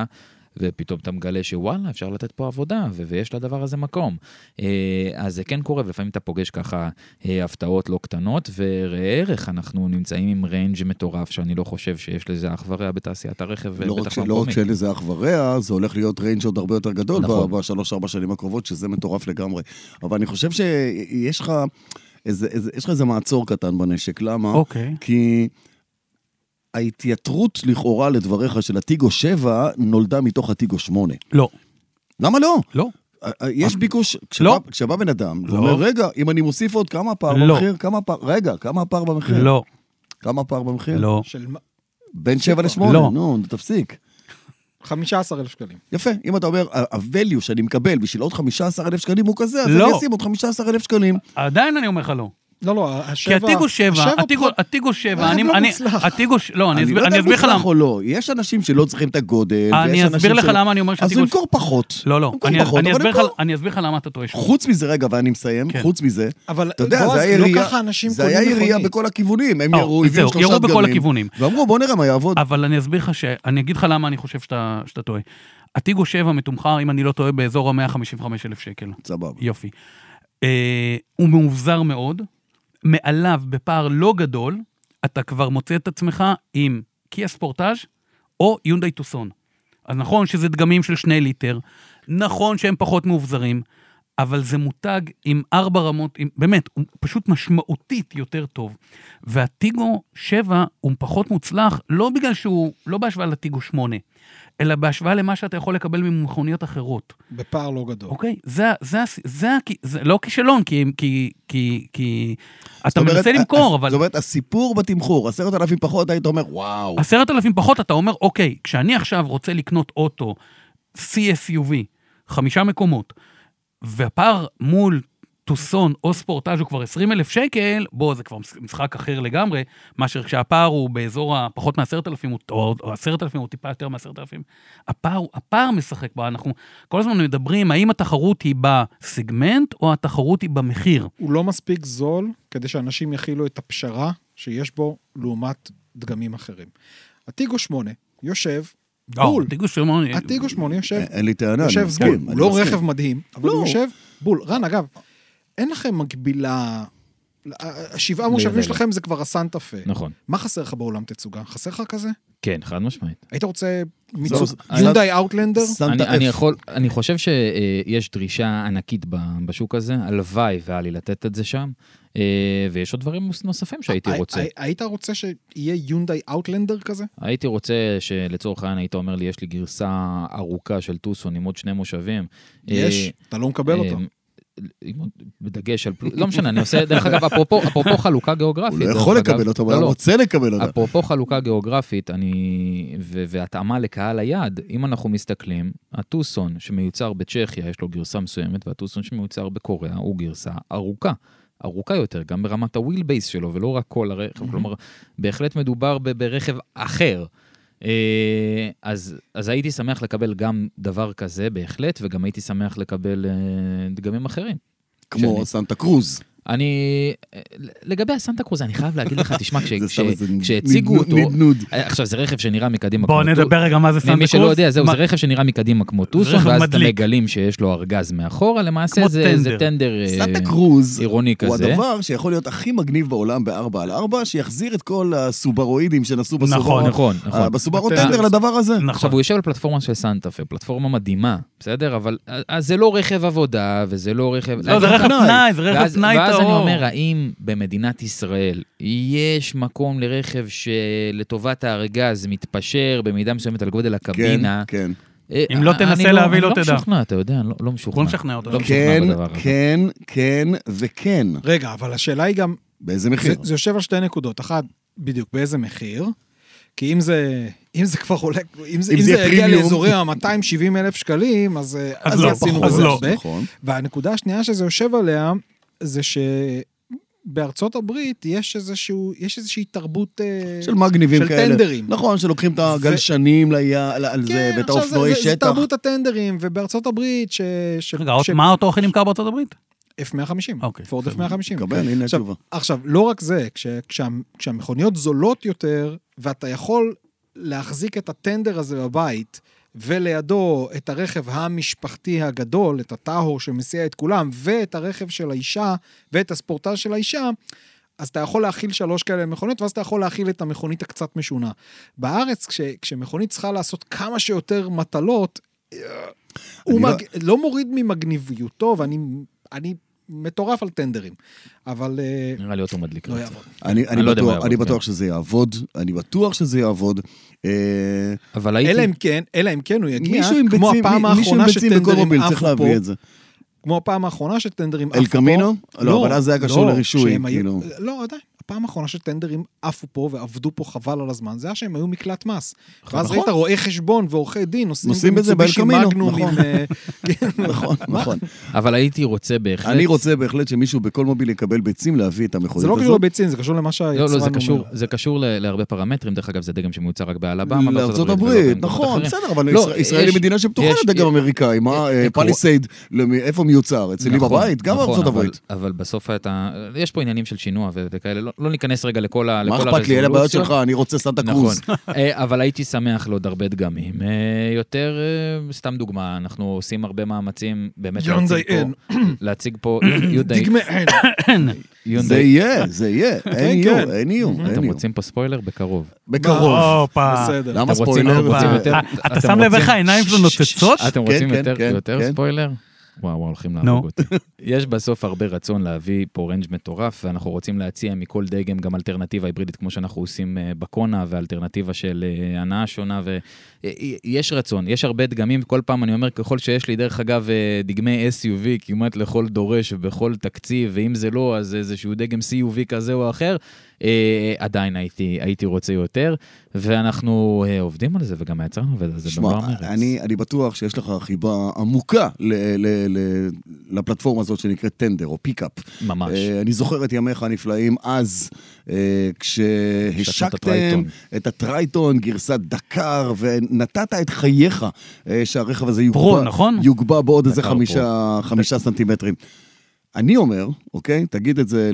ופתאום אתה מגלה שוואלה, אפשר לתת פה עבודה, ו- ויש לדבר הזה מקום. אה, אז זה כן קורה, ולפעמים אתה פוגש ככה אה, הפתעות לא קטנות, וראה ערך, אנחנו נמצאים עם range מטורף, שאני לא חושב שיש לזה אח ורע בתעשיית הרכב, לא רק, בטח ש... לא רק במקומית. שאין לזה אח ורע, זה הולך להיות range עוד הרבה יותר גדול נכון. בשלוש-ארבע שנים הקרובות, שזה מטורף לגמרי. אבל אני חושב שיש לך איזה, איזה, יש לך איזה מעצור קטן בנשק, למה? אוקיי. כי ההתייתרות לכאורה לדבריך של הטיגו 7 נולדה מתוך הטיגו 8. לא. למה לא? לא. אה, אה, יש ביקוש, כשבא, לא. כשבא בן אדם, לא. הוא אומר, רגע, אם אני מוסיף עוד כמה פער לא. במחיר, כמה פער, רגע, כמה פער במחיר? לא. כמה פער במחיר? לא. של בין 7 ל-8, לא. נו, תפסיק. 15,000 שקלים. יפה, אם אתה אומר, ה-value שאני מקבל בשביל עוד 15,000 שקלים הוא כזה, אז לא. אני אשים עוד 15,000 שקלים. עדיין אני אומר לך לא. לא, לא, כי השבע... הטיגו 7, השבע הטיגו- פחות- הטיגו 7, רכב אני... לא אני- מוצלח. הטיגו... ש- לא, אני אני אסביר לא יודע אני אם אסביר לך מוצלח למה. או לא, יש אנשים שלא צריכים את הגודל, אני אסביר לך למה אני אומר אז שהטיגו... הוא ימכור פחות. לא, לא. אני אסביר לך- לך למה אתה טועה. חוץ מזה, רגע, ואני מסיים, כן. חוץ מזה, אבל אתה יודע, זה היה לא ירייה, ככה אנשים זה היה מכונית. ירייה בכל הכיוונים, הם ירו, הביאו שלושה ירו בכל דגמים, הכיוונים. ואמרו, בוא נראה מה יעבוד. אבל אני אסביר לך ש... אני אגיד לך למה אני חושב שאתה טועה. הטיגו 7 מתומחר, אם אני לא טועה, באזור ה-155 אלף שקל. סבבה. יופי. אה, הוא מאובזר מאוד, מעליו בפער לא גדול, אתה כבר מוצא את עצמך עם קיה ספורטאז' או יונדאי טוסון. אז נכון שזה דגמים של שני ליטר, נכון שהם פחות מאובזרים, אבל זה מותג עם ארבע רמות, עם, באמת, הוא פשוט משמעותית יותר טוב. והטיגו 7 הוא פחות מוצלח, לא בגלל שהוא, לא בהשוואה לטיגו 8, אלא בהשוואה למה שאתה יכול לקבל ממכוניות אחרות. בפער לא גדול. אוקיי? זה, זה, זה, זה, זה לא כישלון, כי, כי, כי, כי אתה אומרת, מנסה למכור, אבל זאת אומרת, הסיפור בתמחור, עשרת אלפים פחות, היית אומר, וואו. עשרת אלפים פחות, אתה אומר, אוקיי, כשאני עכשיו רוצה לקנות אוטו CSUV, חמישה מקומות, והפער מול טוסון או ספורטאז' הוא כבר 20 אלף שקל, בוא, זה כבר משחק אחר לגמרי, מאשר כשהפער הוא באזור הפחות מעשרת אלפים, או או עשרת אלפים, או טיפה יותר מעשרת אלפים. הפער, הפער משחק בה, אנחנו כל הזמן מדברים, האם התחרות היא בסגמנט, או התחרות היא במחיר. הוא לא מספיק זול כדי שאנשים יכילו את הפשרה שיש בו לעומת דגמים אחרים. הטיגו 8 יושב בול. טיגו שמונה... הטיגו 8 יושב, אין לי טענה, אני יושב מסכים. הוא לא. רכב מדהים, אבל לא. הוא יושב בול. רן, אגב, אין לכם מקבילה... השבעה מושבים. שלכם זה כבר הסנטה פה. נכון. מה חסר לך בעולם תצוגה? חסר לך כזה? כן, חד משמעית. היית רוצה זהו, מיצוג יונדאי אאוטלנדר? סנטה אני, אני, F. יכול, אני חושב שיש דרישה ענקית בשוק הזה, הלוואי והיה לי לתת את זה שם, אה, ויש עוד דברים נוספים שהייתי הי- רוצה. הי- היית רוצה שיהיה יונדאי אאוטלנדר כזה? הייתי רוצה שלצורך העניין היית אומר לי, יש לי גרסה ארוכה של טוסון עם עוד שני מושבים. יש, אה, אתה לא מקבל אותו. בדגש על פלוס, לא משנה, אני עושה, דרך אגב, אפרופו, אפרופו חלוקה גיאוגרפית. הוא לא יכול אגב, לקבל אותו, אבל לא, הוא לא, רוצה לקבל אותו. אפרופו חלוקה גיאוגרפית, אני... ו- והתאמה לקהל היעד, אם אנחנו מסתכלים, הטוסון שמיוצר בצ'כיה, יש לו גרסה מסוימת, והטוסון שמיוצר בקוריאה הוא גרסה ארוכה. ארוכה יותר, גם ברמת ה wheelbase שלו, ולא רק כל הרכב, כלומר, בהחלט מדובר ברכב אחר. אה, אז, אז הייתי שמח לקבל גם דבר כזה, בהחלט, וגם הייתי שמח לקבל אה, דגמים אחרים. כמו שאני- סנטה קרוז. אני... לגבי הסנטה קרוז, אני חייב להגיד לך, תשמע, כשהציגו אותו... נדנוד. עכשיו, זה רכב שנראה מקדימה כמו... טו- נדבר רגע מה זה סנטה מי קרוז. שלא יודע, זהו, זה רכב שנראה מקדימה כמו טוסון, ואז אתם. מגלים שיש לו ארגז מאחורה, למעשה זה טנדר. טנדר אה, סנטה קרוז עירוני הוא כזה. הדבר שיכול להיות הכי מגניב בעולם ב-4 על 4, שיחזיר את כל הסוברואידים שנסעו בסוברו. נכון, נכון, אה, נכון. בסוברו. טנדר לדבר הזה. נכון. עכשיו, הוא יושב על פלטפורמה של סנטה פה, פלטפורמה מדהימה, בסדר? אבל זה לא רכב עבודה, וזה לא רכב... לא, זה רכב פנאי. זה רכב פנאי טהור. ואז אני אומר, האם במדינת ישראל יש מקום לרכב שלטובת הארגז מתפשר במידה מסוימת על גודל כן, הקבינה? כן. אה, אם לא אני תנסה להביא, לא אני תדע. לא משוכנע, אתה יודע, אני לא, לא משוכנע. בוא נשכנע אותו. לא כן. כן, כן וכן. רגע, אבל השאלה היא גם, באיזה זה, מחיר? זה יושב על שתי נקודות. אחת, בדיוק, באיזה מחיר? כי אם זה, אם זה כבר עולה, אם זה, אם יגיע. לאזורי ה-270 אלף שקלים, אז, אה, אז לא, עשינו אז בזה לא. הרבה. נכון. והנקודה השנייה שזה יושב עליה, זה שבארצות הברית יש איזשהו, יש איזושהי תרבות... אה, של מגניבים של כאלה. טנדרים. נכון, שלוקחים את הגלשנים ל- על זה, כן, ואת עכשיו האופנועי זה, זה, זה שטח. תרבות הטנדרים, ובארצות הברית, ש... ש... רגע, ש... מה אותו הכי נמכר בארצות הברית? F150, אוקיי. פורד F150. קבל, הנה עכשיו, התשובה. עכשיו, לא רק זה, כש, כשה, כשהמכוניות זולות יותר, ואתה יכול להחזיק את הטנדר הזה בבית, ולידו את הרכב המשפחתי הגדול, את הטאו שמסיע את כולם, ואת הרכב של האישה, ואת הספורטאז' של האישה, אז אתה יכול להכיל שלוש כאלה מכוניות, ואז אתה יכול להכיל את המכונית הקצת משונה. בארץ, כש, כשמכונית צריכה לעשות כמה שיותר מטלות, אה, הוא לא- מג... לא מוריד ממגניביותו, ואני אני מטורף על טנדרים. אבל אה, נראה לי אוטו מדליק. לא. יעבוד. אני אני לא יודע מה בטוח- יעבוד, אני כן. בטוח שזה יעבוד, אני בטוח שזה יעבוד. אה, אבל הייתי... אלא אם כן, אלא אם כן הוא יגיע, מישהו עם כמו ביצים, הפעם מי- מישהו עם האחרונה שטנדרים מוביל, צריך עפו פה, להביא את זה. כמו הפעם האחרונה שטנדרים עפו פה. אל קמינו? לא, אבל אז זה היה קשור לרישוי, שהם היו- כאילו. לא, עדיין. הפעם האחרונה שטנדרים עפו פה ועבדו פה חבל על הזמן, זה היה שהם היו מקלט מס. ואז נכון. ראית רואי חשבון ועורכי דין נוסעים נוסעים בזה באל במיצובישי קמינו, מגנום נכון. אה, כן, נכון, נכון. אבל הייתי רוצה בהחלט... אני רוצה בהחלט שמישהו בכל מוביל יקבל ביצים להביא את המכונית זה לא הזאת. קשור לביצים, זה קשור למה לא, שהיצרן לא, זה קשור, אומר. זה קשור ל- להרבה פרמטרים, דרך אגב, זה דגם שמיוצר רק באלבמה, לארצות הברית, נכון. בסדר, אבל לא, ישראל- ישראל יש- היא מדינה שפתוחה לדגם אמריקאי, מה, אה, אה, פליסייד, למי- איפה מיוצר? אצלי נכון, בבית? גם נכון, בארצות הברית. אבל בסוף אתה... יש פה עניינים של שינוע וכאלה, לא- ניכנס רגע לכל ה- מה אכפת לי? אלה הבעיות הרזולוציות. שלך, אני רוצה סנטה נכון, קרוז. אה, אבל הייתי שמח לעוד הרבה דגמים. אה, יותר, אה, סתם דוגמה, אנחנו עושים הרבה מאמצים באמת להציג פה, להציג פה, יונדאי, דגמי אין. זה יהיה, זה יהיה, אין כן. איום, אין איום, אין אתם איום. רוצים פה ספוילר? בקרוב. בקרוב. הופה. בסדר. למה אתם ספוילר? אתם אתם אתה שם לב איך העיניים שלו נוצצות? אתם כן, רוצים כן, יותר- כן, כן. ספוילר? וואו, וואו, הולכים. להרוג אותי. יש בסוף הרבה רצון להביא פה range מטורף, ואנחנו רוצים להציע מכל דגם גם אלטרנטיבה היברידית, כמו שאנחנו עושים אה, בקונה, ואלטרנטיבה של אה, הנעה שונה, ויש רצון, יש הרבה דגמים, וכל פעם אני אומר, ככל שיש לי, דרך אגב, אה, דגמי SUV כמעט לכל דורש ובכל תקציב, ואם זה לא, אז איזשהו דגם CUV כזה או אחר, אה, עדיין הייתי, הייתי רוצה יותר, ואנחנו אה, עובדים על זה, וגם עובד על זה שמע, במלוא המרץ. אני, אני בטוח שיש לך חיבה עמוקה ל, ל, ל, לפלטפורמה הזאת שנקראת טנדר או פיקאפ. ממש. אה, אני זוכר את ימיך הנפלאים אז, אה, כשהשקתם הטרייטון. את הטרייטון, גרסת דקר, ונתת את חייך אה, שהרכב הזה יוגבה, פרו, נכון? יוגבה בעוד איזה חמישה, חמישה סנטימטרים. אני אומר, אוקיי? תגיד את זה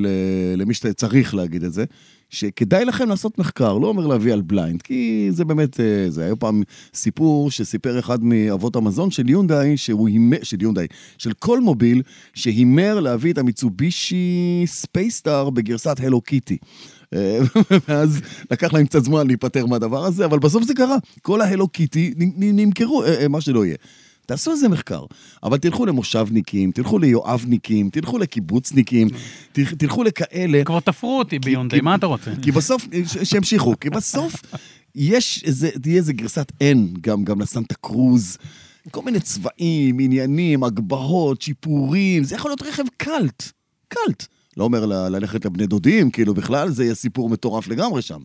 למי שצריך להגיד את זה, שכדאי לכם לעשות מחקר, לא אומר להביא על blind, כי זה באמת, אה, זה היה פעם סיפור שסיפר אחד מאבות המזון של יונדאי, שהוא הימר, של יונדאי, של כל מוביל, שהימר להביא את המיצובישי ספייסטאר בגרסת הלו קיטי. אה, ואז לקח להם קצת זמן להיפטר מהדבר הזה, אבל בסוף זה קרה. כל ההלו קיטי נמכרו, אה, מה שלא יהיה. תעשו איזה מחקר, אבל תלכו למושבניקים, תלכו ליואבניקים, תלכו לקיבוצניקים, תל- תלכו לכאלה, כבר תפרו אותי ביונדאי, מה אתה רוצה? כי בסוף, שימשיכו, כי בסוף יש איזה, תהיה איזה גרסת N גם, גם לסנטה קרוז, כל מיני צבעים, עניינים, הגבהות, שיפורים, זה יכול להיות רכב קאלט, קאלט. לא אומר ללכת לבני דודים, כאילו בכלל זה יהיה סיפור מטורף לגמרי שם.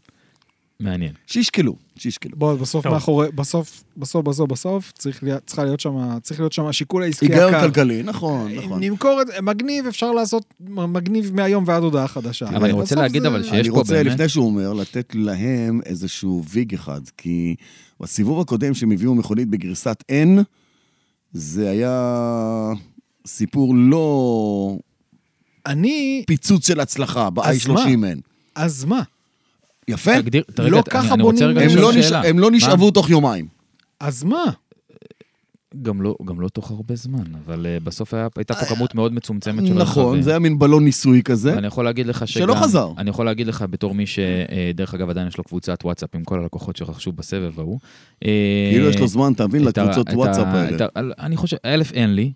מעניין. שישקלו, שישקלו. בוא, בסוף טוב. מאחורי, בסוף, בסוף, בסוף, בסוף, צריך להיות- צריכה להיות שם, צריך להיות שם השיקול העסקי היגיון הקר. כלכלי, נכון, אם נכון. נמכור את זה, מגניב, אפשר לעשות מגניב מהיום ועד הודעה חדשה. אבל אני רוצה להגיד זה- אבל שיש אני פה רוצה, באמת- לפני שהוא אומר, לתת להם איזשהו ויג אחד, כי בסיבוב הקודם שהם הביאו מכונית בגרסת N, זה היה סיפור לא... אני, פיצוץ של הצלחה, אז מה? ב-i30 אין. אז מה? יפה? תגדיר, לא רגע, ככה אני- אני בונים- הם לא נש-. הם לא מה? נשאבו תוך יומיים. אז מה? גם לא, גם לא תוך הרבה זמן, אבל uh, בסוף היה, הייתה פה כמות מאוד מצומצמת של נכון, רכבים. זה היה מין בלון ניסוי כזה. ואני יכול להגיד לך שגם... שלא חזר. אני יכול להגיד לך בתור מי שדרך אגב עדיין יש לו קבוצת וואטסאפ עם כל הלקוחות שרכשו בסבב ההוא. אה, כאילו יש לו זמן, תבין, לקבוצות וואטסאפ האלה. אני חושב, אלף אין לי.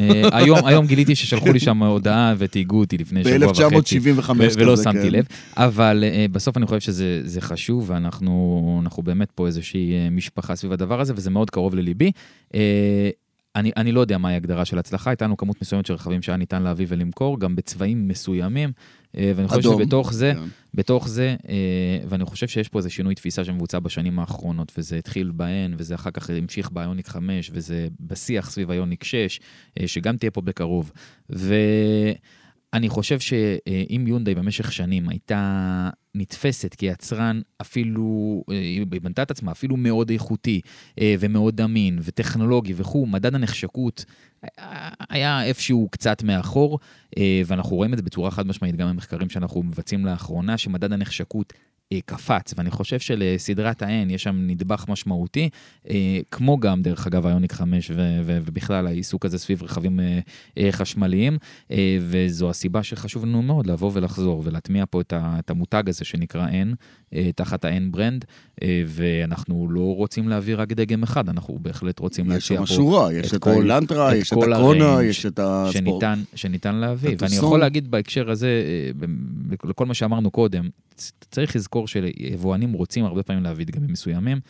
אה, היום, היום גיליתי ששלחו לי שם הודעה ותהיגו אותי לפני שבוע וחצי. ב-1975 ו- כזה, ולא כן. שמתי לב, אבל uh, בסוף אני חושב שזה זה חשוב, ואנחנו אנחנו באמת פה איזושהי uh, משפחה סביב הדבר הזה, וזה מאוד קרוב לליבי. אני, אני לא יודע מהי הגדרה של הצלחה, הייתה לנו כמות מסוימת של רכבים שהיה ניתן להביא ולמכור, גם בצבעים מסוימים, uh, ואני חושב אדום. שבתוך זה, כן. בתוך זה, אה, ואני חושב שיש פה איזה שינוי תפיסה שמבוצע בשנים האחרונות, וזה התחיל בהן, וזה אחר כך המשיך באיוניק 5, וזה בשיח סביב איוניק 6, אה, שגם תהיה פה בקרוב. ואני חושב שאם יונדאי במשך שנים הייתה נתפסת כיצרן אפילו, אה, היא בנתה את עצמה אפילו מאוד איכותי אה, ומאוד אמין וטכנולוגי וכו', מדד הנחשקות היה- היה איפשהו קצת מאחור, אה, ואנחנו רואים את זה בצורה חד משמעית גם במחקרים שאנחנו מבצעים לאחרונה, שמדד הנחשקות אה, קפץ, ואני חושב שלסדרת ה-N יש שם נדבך משמעותי, אה, כמו גם, דרך אגב, איוניק 5 ו- ו- ובכלל העיסוק הזה סביב רכבים אה, אה, חשמליים, אה, וזו הסיבה שחשוב לנו מאוד לבוא ולחזור ולהטמיע פה את, ה- את המותג הזה שנקרא N, אה, תחת ה-N ברנד, אה, ואנחנו לא רוצים להביא רק דגם אחד, אנחנו בהחלט רוצים יש להציע שם פה שורה, יש את כל- האילנטרה, את יש את הקונה, הריינג' יש את הספורט. שניתן, שניתן להביא. ואני. יכול להגיד בהקשר הזה, אה, לכל מה שאמרנו קודם, צריך לזכור שיבואנים רוצים הרבה פעמים להביא דגמים מסוימים.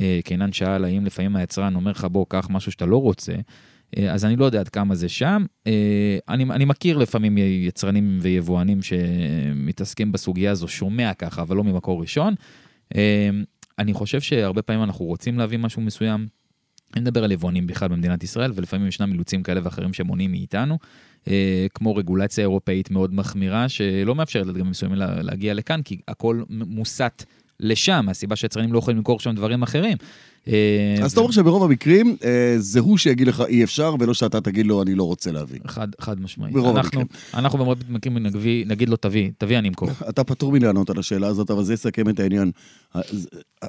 אה, קינן שאל האם לפעמים היצרן אומר לך, בוא, קח משהו שאתה לא רוצה. אה, אז אני לא יודע עד כמה זה שם. אה, אני, אני מכיר לפעמים יצרנים ויבואנים שמתעסקים בסוגיה הזו, שומע ככה, אבל לא ממקור ראשון. אני חושב שהרבה פעמים אנחנו רוצים להביא משהו מסוים. אני מדבר על יבואנים בכלל במדינת ישראל, ולפעמים ישנם אילוצים כאלה ואחרים שמונעים מאיתנו, אה, כמו רגולציה אירופאית מאוד מחמירה, שלא מאפשרת לדגמים מסוימים לה- להגיע לכאן, כי הכל מ- מוסט לשם, מהסיבה שיצרנים לא יכולים למכור שם דברים אחרים. אה, אז אתה אומר שברוב המקרים, אה, זה הוא שיגיד לך אי אפשר, ולא שאתה תגיד לו אני לא רוצה להביא. חד, חד משמעית. ברוב אנחנו, אנחנו במרבית המקרים נגבי- נגיד לו תביא, תביא אני אמכור. אתה פטור מלענות על השאלה הזאת, אבל זה יסכם את העניין.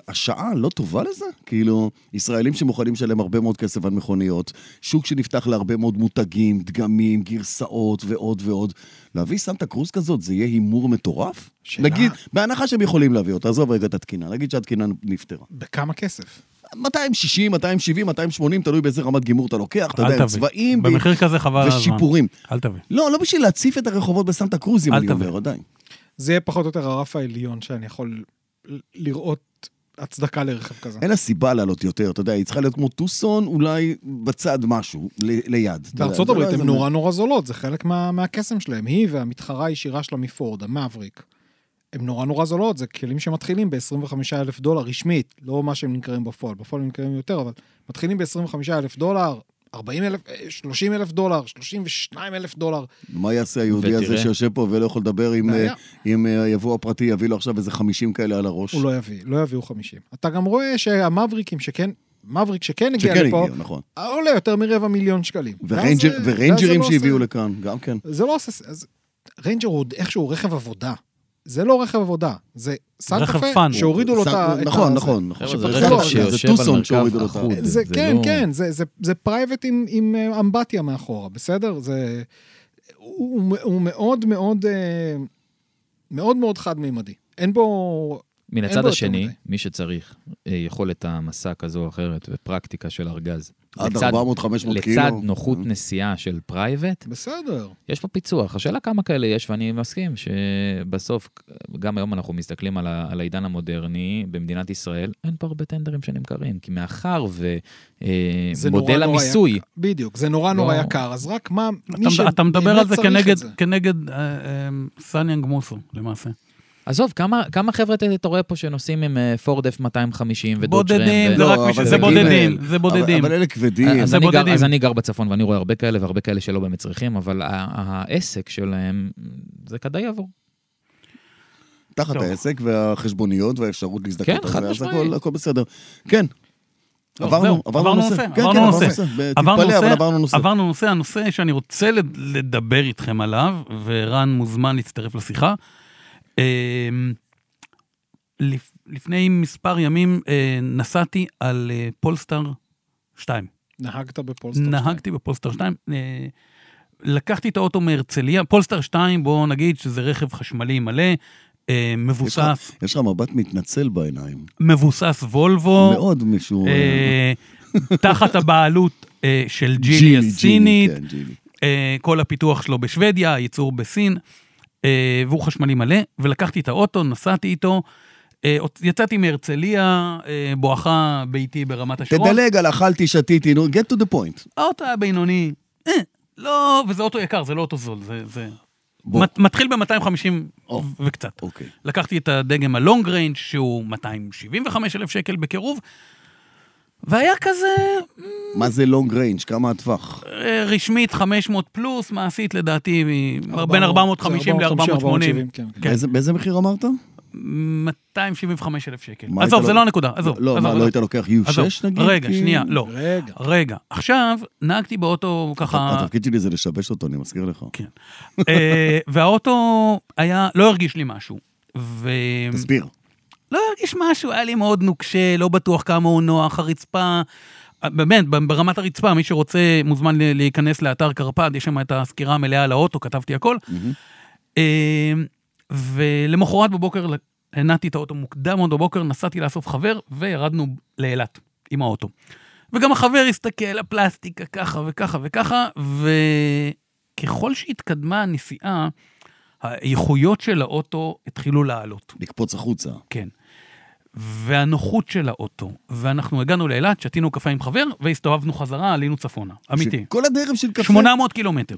השעה לא טובה לזה? כאילו, ישראלים שמוכנים לשלם הרבה מאוד כסף על מכוניות, שוק שנפתח להרבה מאוד מותגים, דגמים, גרסאות ועוד ועוד. להביא סנטה קרוז כזאת, זה יהיה הימור מטורף? שאלה. נגיד, בהנחה שהם יכולים להביא אותה, עזוב רגע את התקינה, נגיד שהתקינה נפתרה. בכמה כסף? 260, 270, 280, תלוי באיזה רמת גימור אתה לוקח, אתה יודע. צבעים במחיר כזה חבל הזמן. ושיפורים. אל תביא. לא, לא בשביל להציף את הרחובות בסנטה קרוזים, אל אני תביא. אומר, עדיין. זה יהיה פחות או יותר הרף העליון שאני יכול לראות הצדקה לרכב כזה. אין לה סיבה לעלות יותר, אתה יודע, היא צריכה להיות כמו טוסון, אולי בצד משהו, ליד. בארצות לא הברית איזה- הן נורא נורא זולות, זה חלק מה, מהקסם שלהם. היא והמתחרה הישירה שלה מפורד, המאבריק. הן נורא נורא זולות, זה כלים שמתחילים ב-25 אלף דולר רשמית, לא מה שהם נמכרים בפועל, בפועל הם נמכרים יותר, אבל מתחילים ב-25 אלף דולר, 40 אלף, 30 אלף דולר, 32 אלף דולר. מה יעשה היהודי הזה. שיושב פה ולא יכול לדבר עם. אה, עם אה, היבוא הפרטי, יביא לו עכשיו איזה 50 כאלה על הראש? הוא לא יביא, לא יביאו 50. אתה גם רואה שהמאבריקים שכן, מאבריק שכן הגיע שכן לפה, הגיעו, נכון. עולה יותר מרבע מיליון שקלים. וריינג'ר- ואז, אה, וריינג'רים לא שהביאו עושה- לכאן, גם כן. זה לא עושה... אז ריינג'ר הוא איכשהו רכב עבודה. זה לא רכב עבודה, זה סנטה רכב פה פאן. שהורידו לו את ה... נכון, נכון, נכון. זה שפרסו- רכב שיושב זה על טוסון שהורידו לו מרכב את ה... אחוד. כן, לא- כן, זה, זה, זה פרייבט עם, אה, אמבטיה מאחורה, בסדר? זה... הוא, מאוד מאוד, אה, מאוד מאוד חד-מימדי. אין בו... מן הצד השני. מי שצריך אה, יכולת המסע כזו או אחרת ופרקטיקה של ארגז, עד לצד- 400-500 קילו. לצד נוחות נסיעה של פרייבט, בסדר. יש פה פיצוח. השאלה כמה כאלה יש, ואני מסכים שבסוף, גם היום אנחנו מסתכלים על, ה, על העידן המודרני במדינת ישראל, אין פה הרבה טנדרים שנמכרים, כי מאחר נורא ומודל נורא המיסוי, יקר. בדיוק, זה נורא נורא לא. יקר, אז רק מה... אתה, מי שבאמת אתה מדבר על זה כנגד, זה. כנגד אה, אה, סניאנג מוסו, למעשה. עזוב, כמה, כמה חבר'ה אתה רואה פה שנוסעים עם אה, פורד F250 ודודג' בודדים? זה ו- רק לא, אבל זה בודדים, אה, זה בודדים. אבל אבל אלה כבדים. אז זה אני, גר. אז אני גר בצפון ואני רואה הרבה כאלה והרבה כאלה שלא באמת צריכים, אבל העסק שלהם זה כדאי עבור. תחת טוב. העסק והחשבוניות והאפשרות להזדכות כן, חד משמעית. הכל- הכל בסדר. כן. עברנו, נושא. עברנו נושא. עברנו תתפלא, אבל נושא, עברנו נושא. עברנו נושא, הנושא שאני רוצה לד- לדבר איתכם עליו, ורן מוזמן להצטרף לשיחה. אמ, לפ- לפני מספר ימים אה, נסעתי על אה, פולסטאר 2. נהגת בפולסטר נהגתי בפולסטאר 2. אה, לקחתי את האוטו מהרצליה, פולסטר 2, בואו נגיד שזה רכב חשמלי מלא, אה, מבוסס, יש לך מבט מתנצל בעיניים. מבוסס וולבו. מאוד מישהו... אה, תחת הבעלות אה, של ג'ילי הסינית, כן, ג'ילי. אה, כל הפיתוח שלו בשוודיה, הייצור בסין, והוא חשמלי מלא, ולקחתי את האוטו, נסעתי איתו, אה, יצאתי מהרצליה, אה, בואכה ביתי ברמת השרון. תדלג על אכלתי, שתיתי, נו, get to the point. האוטו היה בינוני, אה, לא, וזה אוטו יקר, זה לא אוטו זול, זה... זה... בוא. מת- מתחיל ב-250 או. וקצת. אוקיי. לקחתי את הדגם ה long range שהוא 275 אלף שקל בקירוב, והיה כזה מה זה long range? כמה הטווח? אה, רשמית 500 פלוס, מעשית לדעתי מ- בין 450 ל-480. כן, כן. כן. באיזה- באיזה מחיר אמרת? 275 אלף שקל. מה עזוב, זה לא הנקודה, עזוב. לא, עזוב, מה, עזוב. לא היית לוקח עזוב. U6 נגיד? רגע, כי- שנייה, לא. רגע. רגע, עכשיו, נהגתי באוטו ככה... התפקיד שלי זה לשבש אותו, אני מזכיר לך. כן. אה, והאוטו היה, לא הרגיש לי משהו. ו... תסביר. לא הרגיש משהו, היה לי מאוד נוקשה, לא בטוח כמה הוא נוח, הרצפה, באמת, ברמת הרצפה, מי שרוצה מוזמן להיכנס לאתר קרפד, יש שם את הסקירה המלאה על האוטו, כתבתי הכל. אה, ולמחרת בבוקר הנעתי את האוטו מוקדם מאוד בבוקר, נסעתי לאסוף חבר, וירדנו לאילת עם האוטו. וגם החבר הסתכל, הפלסטיקה ככה וככה וככה, וככל שהתקדמה הנסיעה, האיכויות של האוטו התחילו לעלות. לקפוץ החוצה. כן. והנוחות של האוטו, ואנחנו הגענו לאילת, שתינו קפה עם חבר, והסתובבנו חזרה, עלינו צפונה. אמיתי. כל הדרך של קפה. 800 קילומטר.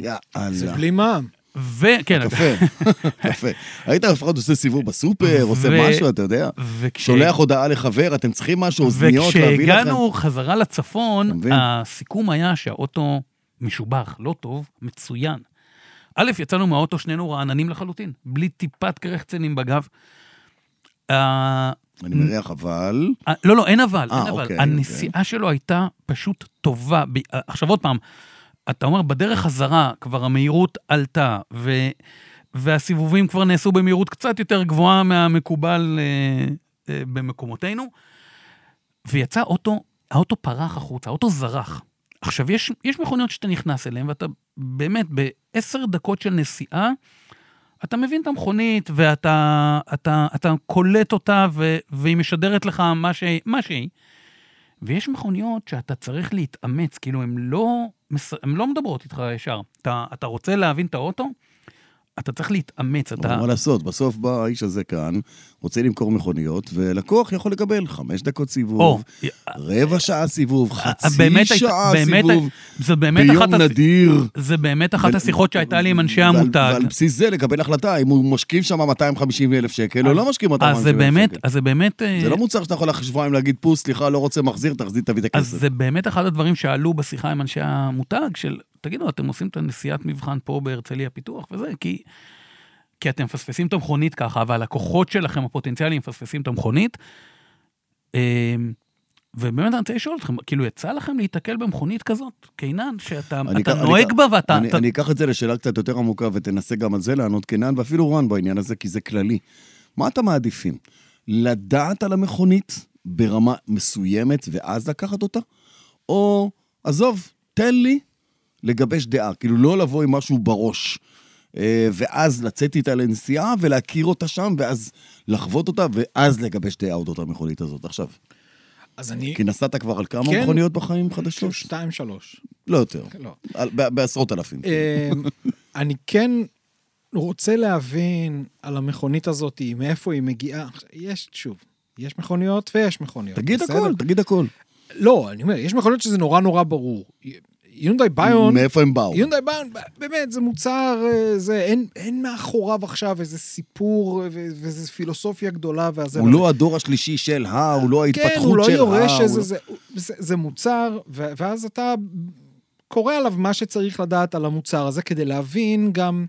זה יאללה. בלי מע"מ. וכן, קפה, קפה. היית לפחות עושה סיבוב בסופר, עושה משהו, אתה יודע? וכש... שולח הודעה לחבר, אתם צריכים משהו, אוזניות להביא לכם. וכשהגענו חזרה לצפון? הסיכום היה שהאוטו משובח, לא טוב, מצוין. א', יצאנו מהאוטו שנינו רעננים לחלוטין, בלי טיפת קרחצנים בגב. אני מריח אבל... אה, לא, לא, אין אבל, אה, אין אבל. אוקיי, הנסיעה שלו הייתה פשוט טובה. ב- אה, עכשיו עוד פעם, אתה אומר, בדרך חזרה כבר המהירות עלתה, ו... והסיבובים כבר נעשו במהירות קצת יותר גבוהה מהמקובל אה, אה, במקומותינו, ויצא אוטו, האוטו פרח החוצה, האוטו זרח. עכשיו, יש, יש מכוניות שאתה נכנס אליהן, ואתה באמת, בעשר דקות של נסיעה, אתה מבין את המכונית, ואתה אתה, אתה קולט אותה, ו, והיא משדרת לך מה, ש, מה שהיא. ויש מכוניות שאתה צריך להתאמץ, כאילו, הן לא, לא מדברות איתך ישר. אתה, אתה רוצה להבין את האוטו, אתה צריך להתאמץ, אתה... מה לעשות, בסוף בא האיש הזה כאן, רוצה למכור מכוניות, ולקוח יכול לקבל חמש דקות או, סיבוב, רבע שעה סיבוב, חצי באמת הייתה- שעה באמת סיבוב, זה באמת ביום אחת. נדיר. זה באמת אחת ו- השיחות שהייתה לי עם אנשי המותג. ועל בסיס זה לקבל החלטה אם הוא משקיף שם 250 אלף שקל או אז- לא משקיף 250 אז זה אלף באמת, שקל. אז זה באמת... אה, זה לא מוצר שאתה יכול אחרי שבועיים להגיד פוס, סליחה, לא רוצה מחזיר, תחזיר, תביא את אז הכסף. זה באמת אחד הדברים שעלו בשיחה עם אנשי המותג, של, תגידו, אתם עושים את הנסיעת מבחן פה בהרצליה פיתוח וזה, כי, כי אתם מפספסים את המכונית ככה, והלקוחות שלכם הפוטנציאליים מפספסים את המכונית. אמ, ובאמת אני רוצה לשאול אתכם, כאילו יצא לכם להיתקל במכונית כזאת, קינן, שאתה אני אתה אני נוהג אקח- בה ואתה... אני, אתה, אני אקח את זה לשאלה קצת יותר עמוקה ותנסה גם על זה לענות קנן, ואפילו רן בעניין הזה, כי זה כללי. מה אתה מעדיפים? לדעת על המכונית ברמה מסוימת ואז לקחת אותה? או, עזוב, תן לי לגבש דעה, כאילו לא לבוא עם משהו בראש. אה, ואז לצאת איתה לנסיעה ולהכיר אותה שם, ואז לחוות אותה, ואז לגבש דעה אודות המכונית הזאת. עכשיו, אז אני... כי נסעת כבר על כמה כן. מכוניות בחיים חדשות? שתיים, שלוש. לא יותר. לא. על- ב- בעשרות אלפים. אמ, אני כן רוצה להבין על המכונית הזאת, מאיפה היא מגיעה. יש, שוב, יש מכוניות ויש מכוניות. תגיד בסדר? הכל, תגיד הכל. לא, אני אומר, יש מכוניות שזה נורא נורא ברור. יונדאי ביון, מאיפה הם באו? יונדאי ביון, באמת, זה מוצר, אה, זה, אין, אין מאחוריו עכשיו איזה סיפור ו- ואיזה פילוסופיה גדולה והזה. הוא וזה. לא הדור השלישי של ה, הוא לא ההתפתחות של ה. כן, הוא לא יורש הוא איזה, לא- זה, זה, זה מוצר, ואז אתה קורא עליו מה שצריך לדעת על המוצר הזה, כדי להבין גם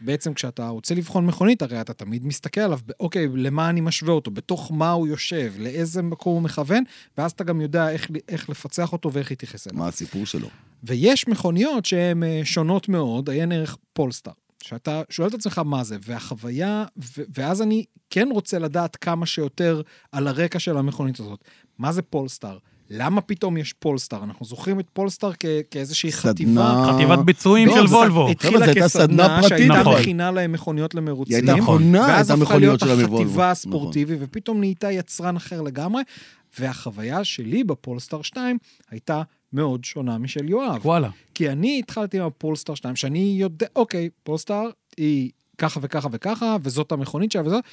בעצם כשאתה רוצה לבחון מכונית, הרי אתה תמיד מסתכל עליו, אוקיי, למה אני משווה אותו, בתוך מה הוא יושב, לאיזה מקום הוא מכוון, ואז אתה גם יודע איך, איך לפצח אותו ואיך להתייחס אליו. מה הסיפור שלו? ויש מכוניות שהן אה, שונות מאוד, עיין ערך פולסטאר. שאתה שואל את עצמך מה זה, והחוויה, ו- ואז אני כן רוצה לדעת כמה שיותר על הרקע של המכונית הזאת. מה זה פולסטאר? למה פתאום יש פולסטאר? אנחנו זוכרים את פולסטאר כ- כאיזושהי סדנה. חטיבה. חטיבת ביצועים לא, של זה וולבו. התחילה כסדנה. שהייתה נכון. מכינה להם מכוניות למרוצים. היא הייתה מכונה את ואז הפכה להיות. החטיבה הספורטיבית, ופתאום נהייתה יצרן אחר לגמרי. והחוויה שלי בפולסטאר 2 הייתה מאוד שונה משל יואב. וואלה. כי אני התחלתי עם הפולסטאר 2, שאני יודע, אוקיי, פולסטאר היא ככה וככה וככה, וזאת המכונית שלה וזאת,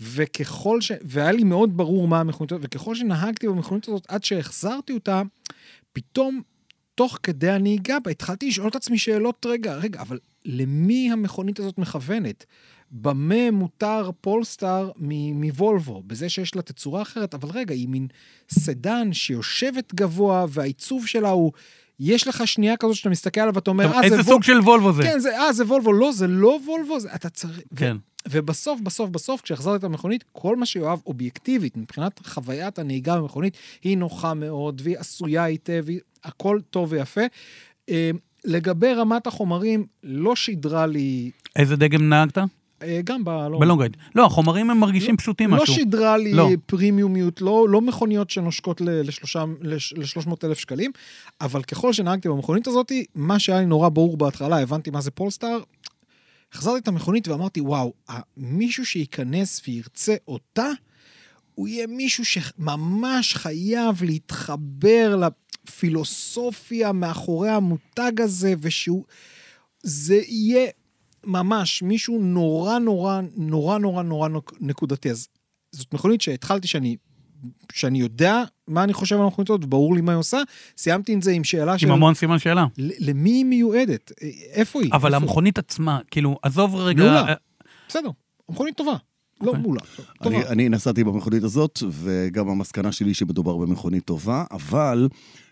וככל ש... והיה לי מאוד ברור מה המכונית הזאת, וככל שנהגתי במכונית הזאת עד שהחזרתי אותה, פתאום, תוך כדי הנהיגה בה, התחלתי לשאול את עצמי שאלות, רגע, רגע, אבל למי המכונית הזאת מכוונת? במה מותר פולסטאר מוולבו? בזה שיש לה תצורה אחרת, אבל רגע, היא מין סדן שיושבת גבוה, והעיצוב שלה הוא... יש לך שנייה כזאת שאתה מסתכל עליו ואתה אומר, אה, זה איזה וולבו. סוג של וולבו זה? כן, זה, אה, זה וולבו. לא, זה לא וולבו, זה, אתה צריך... ו- כן. ובסוף, בסוף, בסוף, כשהחזרתי את המכונית, כל מה שיואב אובייקטיבית, מבחינת חוויית הנהיגה במכונית, היא נוחה מאוד, והיא עשויה היטב, והיא- הכל טוב ויפה. אה, לגבי רמת החומרים, לא שידרה לי, איזה דגם נהגת? אה, גם בלונג. בלונגייד. לא, החומרים הם מרגישים פשוטים לא משהו. שידרה לי לא. פרימיומיות, לא, לא מכוניות שנושקות ל-300 אלף שקלים, אבל ככל שנהגתי במכונית הזאת, מה שהיה לי נורא ברור בהתחלה, הבנתי מה זה פולסטאר, החזרתי את המכונית ואמרתי, וואו, מישהו שייכנס וירצה אותה, הוא יהיה מישהו שממש חייב להתחבר לפילוסופיה מאחורי המותג הזה, ושהוא... זה יהיה ממש מישהו נורא נורא נורא נורא נורא נקודתי. אז זאת מכונית שהתחלתי שאני, שאני יודע מה אני חושב על המכונית הזאת, וברור לי מה היא עושה, סיימתי עם זה עם שאלה של... עם המון סימן שאלה. ל- למי היא מיועדת? איפה היא? אבל איפה? המכונית עצמה, כאילו, עזוב רגע... מעולה. אה, בסדר, המכונית טובה. לא אוקיי. מעולה. טובה. אני, אני נסעתי במכונית הזאת, וגם המסקנה שלי שמדובר במכונית טובה, אבל,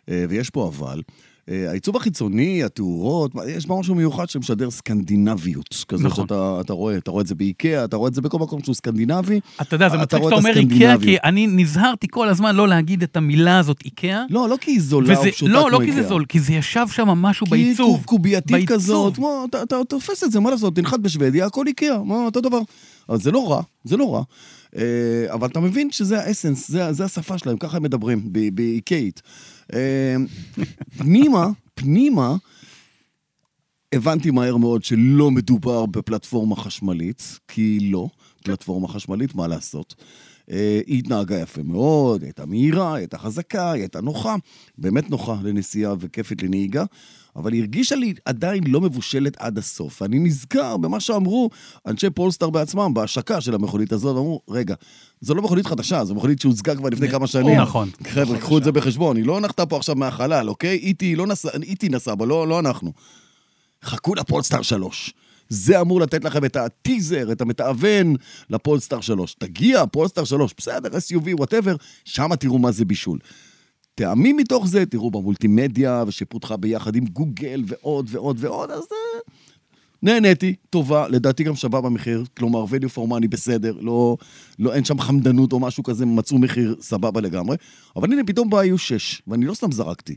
אה, ויש פה אבל, אה, העיצוב החיצוני, התאורות, יש בה משהו מיוחד שמשדר סקנדינביות. כזאת נכון. שאתה אתה רואה, אתה רואה את זה באיקאה, אתה רואה את זה בכל מקום שהוא סקנדינבי. אתה יודע, זה מצחיק שאתה את אומר איקאה. כי אני נזהרתי כל הזמן לא להגיד את המילה הזאת איקאה. לא, לא כי היא זולה וזה, או פשוטה לא, כמו לא כי איקאה. זה זול, כי זה ישב שם משהו כי בעיצוב. היא קובייתית. כזאת, כמו, אתה, אתה תופס את זה, מה לעשות, תנחת בשוודיה, הכל איקאה, מה, אותו דבר. אבל זה לא רע, זה לא רע. אה, אבל אתה מבין שזה האסנס, זה, זה השפה שלהם, ככה הם מדברים, ב- באיקאית. אה, פנימה, פנימה, הבנתי מהר מאוד שלא מדובר בפלטפורמה חשמלית, כי לא, פלטפורמה חשמלית, מה לעשות? אה, היא התנהגה יפה מאוד, היא הייתה מהירה, היא הייתה חזקה, היא הייתה נוחה, באמת נוחה לנסיעה וכיפית לנהיגה, אבל היא הרגישה לי עדיין לא מבושלת עד הסוף. אני נזכר במה שאמרו אנשי פולסטאר בעצמם, בהשקה של המכונית הזאת, אמרו, רגע, זו לא מכונית חדשה, זו מכונית שהוצגה כבר לפני כמה שנים. נכון. חבר'ה, קחו את זה בחשבון, היא לא נחתה פה עכשיו מהחלל, אוקיי? איתי לא נסע, בה, לא, לא אנחנו. חכו לפולסטאר 3. זה אמור לתת לכם את הטיזר, את המתאבן לפולסטאר 3. תגיע, פולסטאר 3, בסדר, SUV, whatever, שם תראו מה זה בישול. טעמים מתוך זה, תראו במולטימדיה, ושפותחה ביחד עם גוגל ועוד ועוד ועוד, אז אה, נהניתי, טובה, לדעתי גם שווה במחיר, כלומר, value for money בסדר, לא, לא, אין שם חמדנות או משהו כזה, מצאו מחיר סבבה לגמרי, אבל הנה, פתאום בא היו שש, ואני לא סתם זרקתי.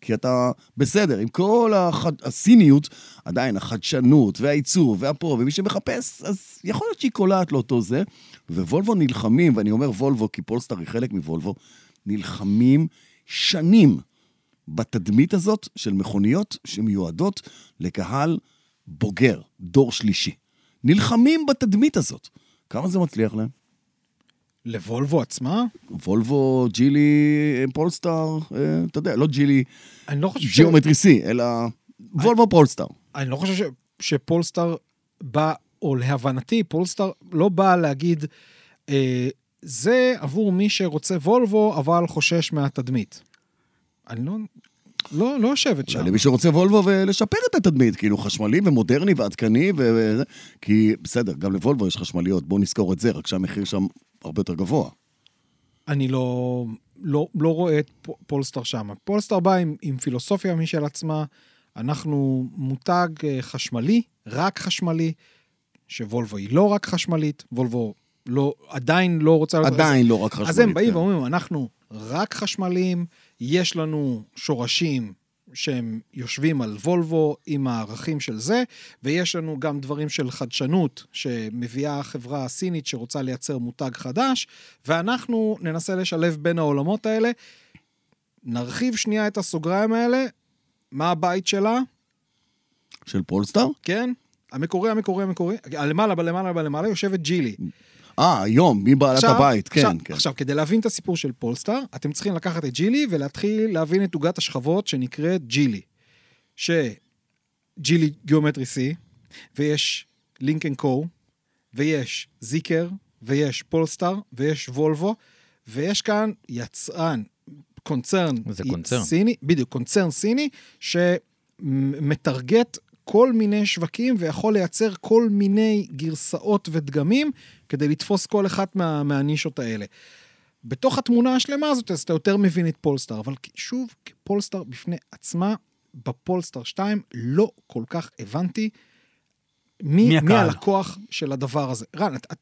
כי אתה בסדר, עם כל החד... הסיניות, עדיין החדשנות והעיצוב והפה, ומי שמחפש, אז יכול להיות שהיא קולעת לאותו זה. ווולבו נלחמים, ואני אומר וולבו כי פולסטאר היא חלק מוולבו, נלחמים שנים בתדמית הזאת של מכוניות שמיועדות לקהל בוגר, דור שלישי. נלחמים בתדמית הזאת. כמה זה מצליח להם? לוולבו עצמה? וולבו, ג'ילי, פולסטאר, אה, אתה יודע, לא ג'ילי אני לא חושב ש... ג'יאומטרי C, אלא וולבו פולסטאר. אני לא חושב ש... שפולסטאר בא, או להבנתי, פולסטאר לא בא להגיד, אה, זה עבור מי שרוצה וולבו, אבל חושש מהתדמית. אני לא... לא, לא יושבת שם. למי שרוצה וולבו ולשפר את התדמית, כאילו חשמלי ומודרני ועדכני, ו... כי בסדר, גם לוולבו יש חשמליות, בואו נזכור את זה, רק שהמחיר שם הרבה יותר גבוה. אני לא, לא, לא רואה את פולסטאר שם. פולסטאר בא עם, עם פילוסופיה משל עצמה, אנחנו מותג אה, חשמלי, רק חשמלי, שוולבו היא לא רק חשמלית, וולבו לא, עדיין לא רוצה... עדיין לא רק חשמלית. אז הם באים כן. ואומרים, אנחנו רק חשמליים, יש לנו שורשים שהם יושבים על וולבו עם הערכים של זה, ויש לנו גם דברים של חדשנות שמביאה החברה הסינית שרוצה לייצר מותג חדש, ואנחנו ננסה לשלב בין העולמות האלה. נרחיב שנייה את הסוגריים האלה, מה הבית שלה, של פולסטאר? כן? המקורי, המקורי, המקורי, למעלה, בלמעלה, בלמעלה, יושבת ג'ילי. אה, היום, מי בעלת עכשיו- הבית? כן, עכשיו, כן. עכשיו, כדי להבין את הסיפור של פולסטאר, אתם צריכים לקחת את ג'ילי ולהתחיל להבין את עוגת השכבות שנקראת ג'ילי. שג'ילי גיאומטרי C, ויש לינק אנד קו, ויש זיקר, ויש פולסטאר, ויש וולבו, ויש כאן יצרן, קונצרן זה קונצרן. סיני, בדיוק, קונצרן סיני, שמטרגט כל מיני שווקים ויכול לייצר כל מיני גרסאות ודגמים כדי לתפוס כל אחת מה, מהנישות האלה. בתוך התמונה השלמה הזאת, אז אתה יותר מבין את פולסטאר, אבל שוב, פולסטאר בפני עצמה, בפולסטאר 2, לא כל כך הבנתי מי, מי מי? הלקוח של הדבר הזה. רן, אתה,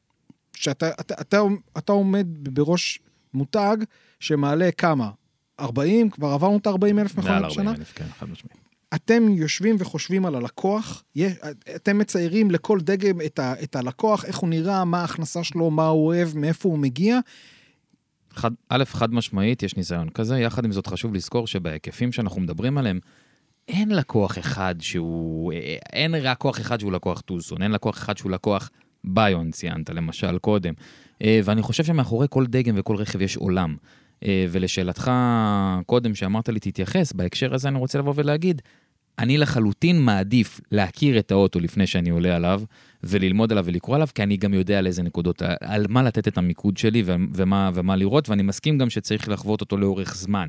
שאתה, אתה, אתה, אתה עומד בראש מותג שמעלה כמה? 40? כבר עברנו את ה-40 אלף מעל מכונות 40 בשנה? אלף, כן, חד משמעית. אתם יושבים וחושבים על הלקוח, אתם מציירים לכל דגם את, ה, את הלקוח, איך הוא נראה, מה ההכנסה שלו, מה הוא אוהב, מאיפה הוא מגיע. חד, א', חד משמעית, יש ניסיון כזה, יחד עם זאת חשוב לזכור שבהיקפים שאנחנו מדברים עליהם, אין לקוח אחד שהוא, אין לקוח אחד שהוא לקוח טוסון, אין לקוח אחד שהוא לקוח ביון, ציינת למשל קודם. אה, ואני חושב שמאחורי כל דגם וכל רכב יש עולם. אה, ולשאלתך קודם שאמרת לי תתייחס, בהקשר הזה אני רוצה לבוא ולהגיד, אני לחלוטין מעדיף להכיר את האוטו לפני שאני עולה עליו, וללמוד עליו ולקרוא עליו, כי אני גם יודע על איזה נקודות, על מה לתת את המיקוד שלי ומה, ומה לראות, ואני מסכים גם שצריך לחוות אותו לאורך זמן.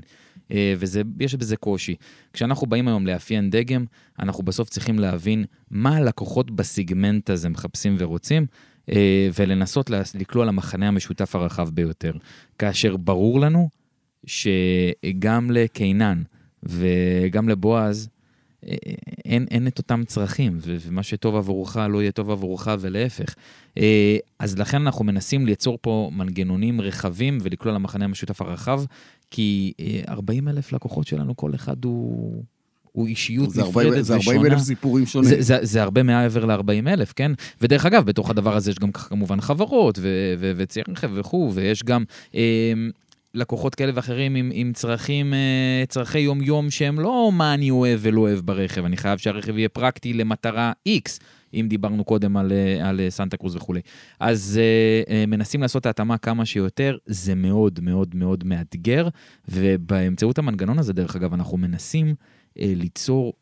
אה, ויש בזה קושי. כשאנחנו באים היום לאפיין דגם, אנחנו בסוף צריכים להבין מה הלקוחות בסיגמנט הזה מחפשים ורוצים, ולנסות לה- לקלוע למחנה המשותף הרחב ביותר. כאשר ברור לנו שגם לקינן וגם לבועז, אה, אין, אין את אותם צרכים, ומה שטוב עבורך לא יהיה טוב עבורך ולהפך. אה, אז לכן אנחנו מנסים ליצור פה מנגנונים רחבים ולקלוע למחנה המשותף הרחב, כי 40 אלף לקוחות שלנו, כל אחד הוא, הוא אישיות זה 40 נפרדת זה 40 ושונה. אלף סיפורים שונים. זה, זה, זה הרבה מעבר ל-40 אלף, כן? ודרך אגב, בתוך הדבר הזה יש גם כמובן חברות ו- ו- וציירי רכב וכו', ויש גם אה, לקוחות כאלה ואחרים עם, עם צרכים, אה, צרכי יום-יום שהם לא מה אני אוהב ולא אוהב ברכב, אני חייב שהרכב יהיה פרקטי למטרה X. אם דיברנו קודם על, אה, על אה, סנטה קרוז וכולי. אז מנסים לעשות את ההתאמה כמה שיותר, זה מאוד מאוד מאוד מאתגר, ובאמצעות המנגנון הזה, דרך אגב, אנחנו מנסים ליצור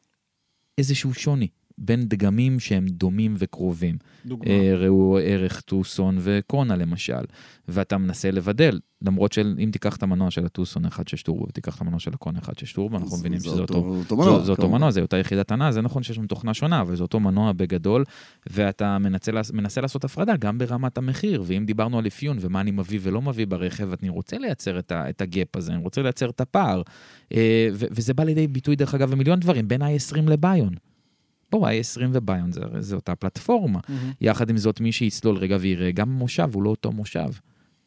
איזשהו שוני בין דגמים שהם דומים וקרובים. דוגמה. אה, ראו ערך טוסון וקונה למשל, ואתה מנסה לבדל, למרות שאם תיקח את המנוע של הטוסון 1.6 טורבו ותיקח את המנוע של הקונה 1.6 טורבו, אנחנו מבינים זה שזה אותו- אותו, מנוע, זה, זה אותו. מנוע, זה אותה יחידת הנעה, זה נכון שיש שם תוכנה שונה, אבל זה אותו מנוע בגדול, ואתה מנסה, מנסה לעשות הפרדה גם ברמת המחיר, ואם דיברנו על אפיון ומה אני מביא ולא מביא ברכב, אני רוצה לייצר את, ה, את הגאפ הזה, אני רוצה לייצר את הפער, אה, וזה בא לידי ביטוי, דרך אגב, במיליון דברים, בין i20 לביון. בואו, i20 וביון זה, זה אותה פלטפורמה. מהמם. יחד עם זאת, מי שיצלול רגע ויראה, גם מושב הוא לא אותו מושב.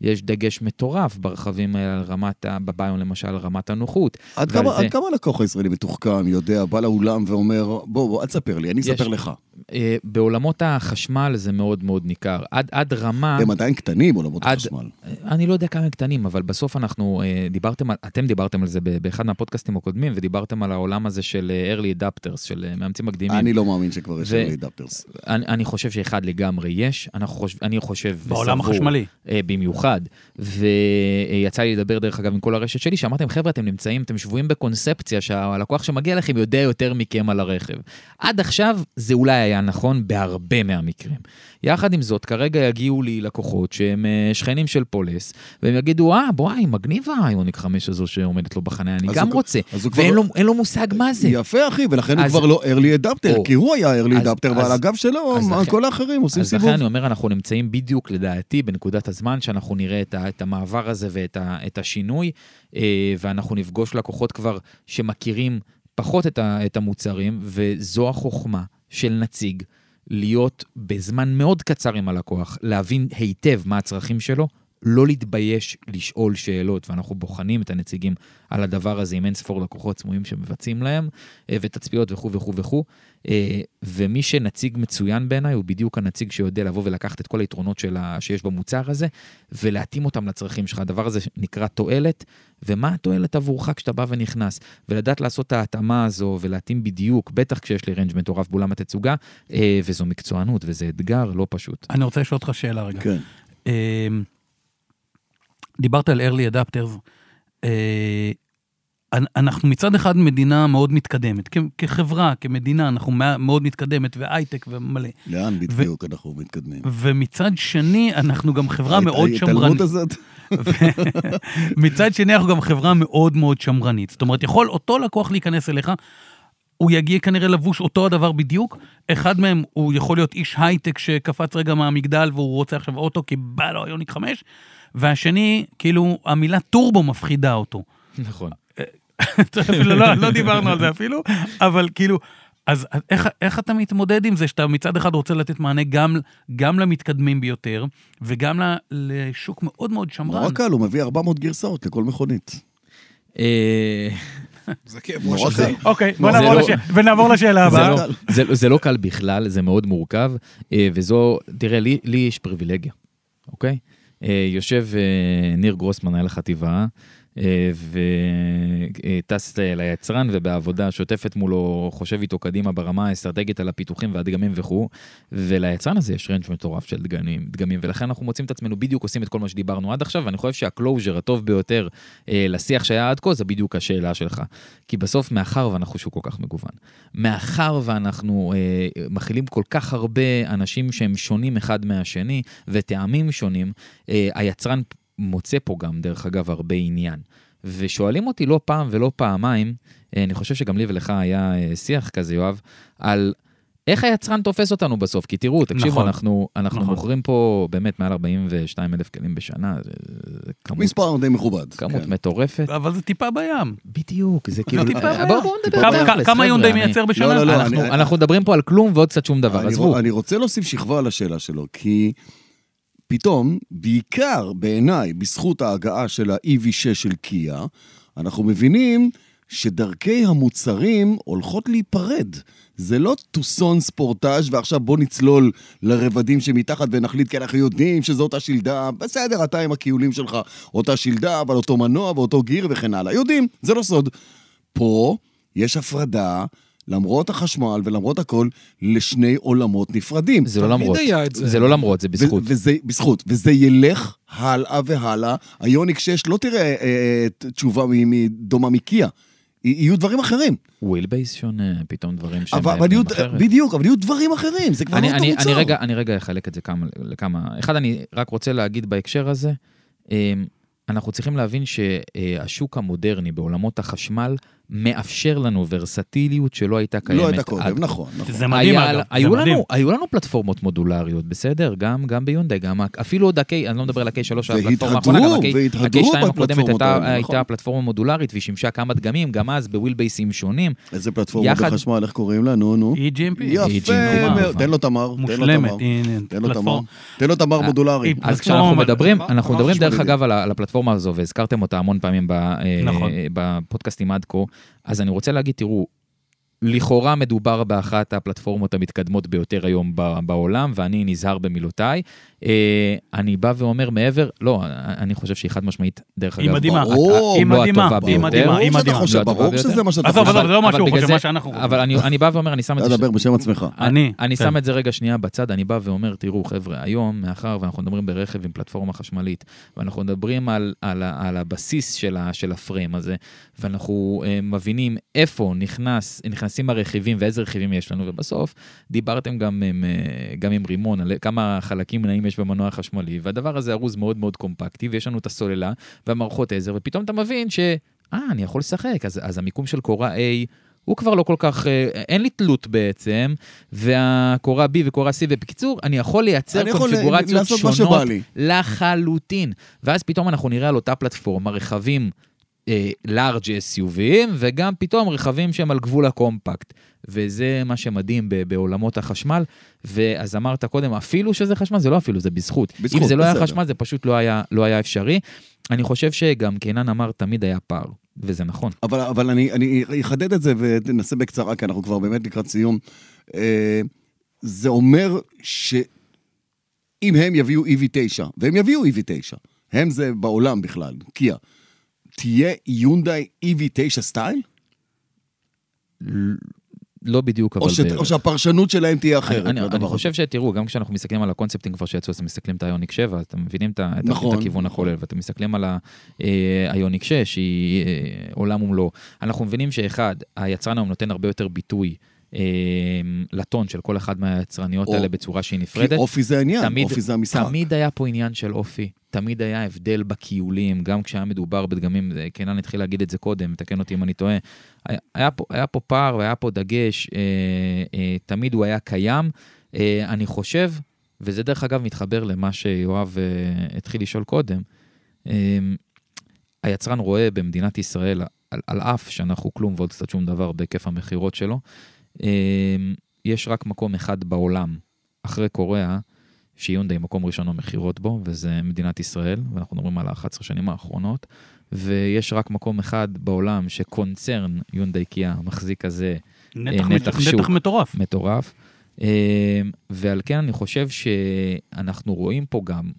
יש דגש מטורף ברכבים האלה על רמת, בביון למשל, על רמת הנוחות. עד כמה, זה- עד כמה הלקוח הישראלי מתוחכם, יודע, בא לאולם ואומר, בוא, בוא, אל תספר לי, אני יש- אספר לך. אה, בעולמות החשמל זה מאוד מאוד ניכר. עד, עד רמה... הם עדיין קטנים, עולמות עד- החשמל. אני לא יודע כמה הם קטנים, אבל בסוף אנחנו אה, דיברתם, על, אתם דיברתם על זה ב- באחד מהפודקאסטים הקודמים, ודיברתם על העולם הזה של אה, early adapters, של מאמצים מקדימים. אני לא מאמין שכבר יש ו- לי דאפטרס. אני, אני חושב שאחד לגמרי יש, אנחנו חושב, אני חושב בעולם וסבור, החשמלי. אה, במיוחד, ויצא לי לדבר דרך אגב עם כל הרשת שלי, שאמרתם חבר'ה אתם נמצאים, אתם שבויים בקונספציה שהלקוח שמגיע לכם יודע יותר מכם על הרכב. עד עכשיו זה אולי היה נכון בהרבה מהמקרים. יחד עם זאת, כרגע יגיעו לי לקוחות שהם אה, שכנים של פולס, והם יגידו, אה, בואי, מגניבה האיוניק 5 הזו שעומדת לו בחניה, אני אז גם הוא- רוצה. אז הוא כבר ואין לא- לו, לו מושג מה זה. יפה, אחי, ולכן הוא אז- כבר לא early adapter, או. כי הוא היה early אז- adapter, ועל אז- הגב שלו, אז כל האחרים עושים אז סיבוב. לכן אני אומר, אנחנו נמצאים בדיוק, לדעתי, בנקודת הזמן שאנחנו נראה את, ה, את המעבר הזה ואת ה, את השינוי, אה, ואנחנו נפגוש לקוחות כבר שמכירים פחות את, ה, את המוצרים, וזו החוכמה של נציג. להיות בזמן מאוד קצר עם הלקוח, להבין היטב מה הצרכים שלו, לא להתבייש לשאול שאלות, ואנחנו בוחנים את הנציגים על הדבר הזה עם אין ספור לקוחות סמויים שמבצעים להם, אה, ותצפיות וכו' וכו' וכו'. אה, ומי שנציג מצוין בעיניי הוא בדיוק הנציג שיודע לבוא ולקחת את כל היתרונות שלה, שיש במוצר הזה, ולהתאים אותם לצרכים שלך. הדבר הזה נקרא תועלת, ומה התועלת עבורך כשאתה בא ונכנס, ולדעת לעשות את ההתאמה הזו ולהתאים בדיוק, בטח כשיש לי רנג' מטורף באולם התצוגה, אה, וזו מקצוענות וזה אתגר לא פשוט. אני רוצה לשאול אותך שאלה רגע. כן. אמ, דיברת על early adapters. אנ- אנחנו מצד אחד מדינה מאוד מתקדמת, כ- כחברה, כמדינה, אנחנו מא- מאוד מתקדמת, והייטק ומלא. לאן בדיוק אנחנו מתקדמים? ומצד שני, אנחנו גם חברה מאוד ההתעלמות שמרנית. הזאת? מצד שני, אנחנו גם חברה מאוד מאוד שמרנית. זאת אומרת, יכול אותו לקוח להיכנס אליך, הוא יגיע כנראה לבוש אותו הדבר בדיוק. אחד מהם, הוא יכול להיות איש הייטק שקפץ רגע מהמגדל והוא רוצה עכשיו אוטו כי בא לו איוניק 5, והשני, כאילו, המילה טורבו מפחידה אותו. נכון. אפילו לא, לא דיברנו על זה אפילו, אבל כאילו, אז איך, איך אתה מתמודד עם זה שאתה מצד אחד רוצה לתת מענה גם, גם למתקדמים ביותר, וגם ל- לשוק מאוד מאוד שמרן? נורא קל, הוא מביא 400 גרסאות לכל מכונית. אה, זה כאב ראש. הזה. אוקיי, בוא נעבור נעבור, זה לש... ונעבור לשאלה הבאה. לא, זה, זה לא קל בכלל, זה מאוד מורכב, אה, וזו, תראה, לי, יש פריבילגיה, אוקיי? אה, יושב ניר גרוסמן, מנהל החטיבה, וטס ל- ליצרן, ובעבודה שוטפת מולו, חושב איתו קדימה ברמה האסטרטגית על הפיתוחים והדגמים וכו', וליצרן הזה יש range מטורף של דגמים, דגמים, ולכן אנחנו מוצאים את עצמנו בדיוק עושים את כל מה שדיברנו עד עכשיו, ואני חושב שה closure הטוב ביותר אה, לשיח שהיה עד כה, זה בדיוק השאלה שלך. כי בסוף, מאחר ואנחנו שוק כל כך מגוון, מאחר ואנחנו אה, מכילים כל כך הרבה אנשים שהם שונים אחד מהשני, וטעמים שונים, אה, היצרן מוצא פה גם, דרך אגב, הרבה עניין. ושואלים אותי לא פעם ולא פעמיים, אה, אני חושב שגם לי ולך היה אה, שיח כזה, יואב, על איך היצרן תופס אותנו בסוף. כי תראו, תקשיבו, נכון. אנחנו, אנחנו נכון. מוכרים פה באמת מעל 42 אלף כלים בשנה, זה, זה כמות, מספר די מכובד. כמות כן. מטורפת. אבל זה טיפה בים. בדיוק, זה כאילו... טיפה אה, בים. בואו נדבר כמה- תכלס, כמה יונדאי מייצר בשנה? לא, לא, לא, אנחנו, אני- אנחנו מדברים פה על כלום ועוד קצת שום דבר, אני, עזבו. אני רוצה להוסיף שכבה על השאלה שלו, כי פתאום, בעיקר בעיניי, בזכות ההגעה של ה-EV6 של קיה, אנחנו מבינים שדרכי המוצרים הולכות להיפרד. זה לא טוסון ספורטאז' ועכשיו בוא נצלול לרבדים שמתחת ונחליט כי אנחנו יודעים שזו אותה שלדה, בסדר, אתה עם הכיולים שלך, אותה שלדה, אבל אותו מנוע ואותו גיר וכן הלאה. יודעים, זה לא סוד. פה יש הפרדה, למרות החשמל ולמרות הכל, לשני עולמות נפרדים. זה לא למרות, היה את זה. זה לא למרות, זה בזכות. ו- וזה, בזכות. וזה ילך הלאה והלאה. היוניק 6 לא תראה אה, אה, תשובה מ- מ- דומה מקיה. יהיו דברים אחרים. wheelbase שונה, פתאום דברים שהם אבל, אבל יהיו, אחרת. בדיוק, אבל יהיו דברים אחרים, זה כבר אני, לא אותו אני, מוצר. אני, רגע, אני רגע אחלק את זה כמה, לכמה... אחד, אני רק רוצה להגיד בהקשר הזה, אמ, אנחנו צריכים להבין שהשוק המודרני בעולמות החשמל מאפשר לנו ורסטיליות שלא הייתה קיימת לא הייתה עד קודם, נכון, נכון. זה מדהים, היה, אגב. היו, זה מדהים. לנו, היו לנו פלטפורמות מודולריות, בסדר? גם, גם ביונדאי, גם, אפילו עוד ה-K, אני לא מדבר על ה-K3, הפלטפורמה האחרונה, גם והתהדרו, והתהדרו ה-K2 הקודמת הייתה, האלה, הייתה נכון. פלטפורמה מודולרית והיא שימשה כמה דגמים, גם אז ב wheelbase ים שונים. איזה פלטפורמה יחד- בחשמל, איך קוראים לה? נו, נו. EGMP. יפה EGMP, מאוד. תן לו תמר, תן לו מושלמת, תמר. תן לו תמר. פלטפורמה. תן לו תמר אה, מודולרי. אז כשאנחנו מד- מדברים, אנחנו מדברים דרך. אגב על הפלטפורמה הזו, והזכרתם אותה המון פעמים ב- אה, נכון. בפודקאסטים עד כה, אז אני רוצה להגיד, תראו, לכאורה מדובר באחת הפלטפורמות המתקדמות ביותר היום בעולם, ואני נזהר במילותיי. אה, אני בא ואומר מעבר, לא, אני חושב שהיא חד משמעית, דרך אגב, מדהימה. ברור, היא לא מדהימה, הטובה היא ביותר. מדהימה, היא מדהימה. לא הטובה ברור. שזה מה שאתה חושב. עזוב, זה לא מה אבל שהוא חושב, מה שאנחנו חושבים. אבל אני, אני בא ואומר, אני שם את אתה זה... דבר בשם עצמך. אני, אני כן. שם את זה רגע שנייה בצד, אני בא ואומר, תראו חבר'ה, היום, מאחר ואנחנו מדברים ברכב עם פלטפורמה חשמלית, ואנחנו מדברים על, על, ה- על הבסיס של, הפריים הזה, ואנחנו uh, מבינים איפה נכנס, נכנסים הרכיבים ואיזה רכיבים יש לנו, ובסוף דיברתם גם עם, אה, גם עם רימון על כמה חלקים נעים יש במנוע החשמלי, והדבר הזה ארוז מאוד מאוד קומפקטי, ויש לנו את הסוללה והמערכות עזר, ופתאום אתה מבין ש... אה, אני יכול לשחק, אז, אז המיקום של קורה A הוא כבר לא כל כך, אה, אין לי תלות בעצם, והקורה B וקורה C, ובקיצור, אני יכול לייצר אני יכול קונפיגורציות מה שונות. לחלוטין. ואז פתאום אנחנו נראה על אותה פלטפורמה רכבים לארג' SUVים, וגם פתאום רכבים שהם על גבול הקומפקט. וזה מה שמדהים ב- בעולמות החשמל. ואז אמרת קודם, אפילו שזה חשמל, זה לא אפילו, זה בזכות. בזכות, אם זה לא היה בסדר. חשמל, זה פשוט לא היה, לא היה אפשרי. אני חושב שגם קינן אמר, תמיד היה פער, וזה נכון. אבל, אבל אני, אני אחדד את זה וננסה בקצרה, כי אנחנו כבר באמת לקראת סיום. אה, זה אומר שאם הם יביאו EV9, והם יביאו EV9, הם זה בעולם בכלל, קיה, תהיה יונדאי EV9 style? לא בדיוק, אבל... או, שת. או שהפרשנות שלהם תהיה אחרת? אני, אני, אני? חושב שתראו, גם כשאנחנו מסתכלים על הקונספטים כבר שיצאו, אז אתם מסתכלים את היוניק 7, אתם מבינים את, נכון, את הכיוון. הכולל, ואתם מסתכלים על אה, היוניק 6, שהיא אה, עולם ומלואו. אנחנו מבינים שאחד, היצרן היום נותן הרבה יותר ביטוי לטון של כל אחד מהיצרניות או- האלה בצורה שהיא כי נפרדת. אופי זה העניין, תמיד- אופי זה המשחק. תמיד היה פה עניין של אופי, תמיד היה הבדל בכיולים, גם כשהיה מדובר בדגמים, אה, קנן התחיל להגיד את זה קודם, תקן אותי אם אני טועה. היה, היה, פה, היה פה פער והיה פה דגש, אה, אה, תמיד הוא היה קיים. אה, אני חושב, וזה דרך אגב מתחבר למה שיואב אה, התחיל לשאול קודם, אה, היצרן רואה במדינת ישראל, על, על אף שאנחנו כלום ועוד קצת שום דבר בהיקף המכירות שלו, אה, יש רק מקום אחד בעולם, אחרי קוריאה, שיונדאי מקום ראשון במכירות בו, וזה מדינת ישראל, ואנחנו מדברים על ה-11 שנים האחרונות, ויש רק מקום אחד בעולם שקונצרן יונדאי קיה מחזיק כזה נתח, נתח נתח שוק. מטורף. מטורף. אה, ועל כן אני חושב שאנחנו רואים פה גם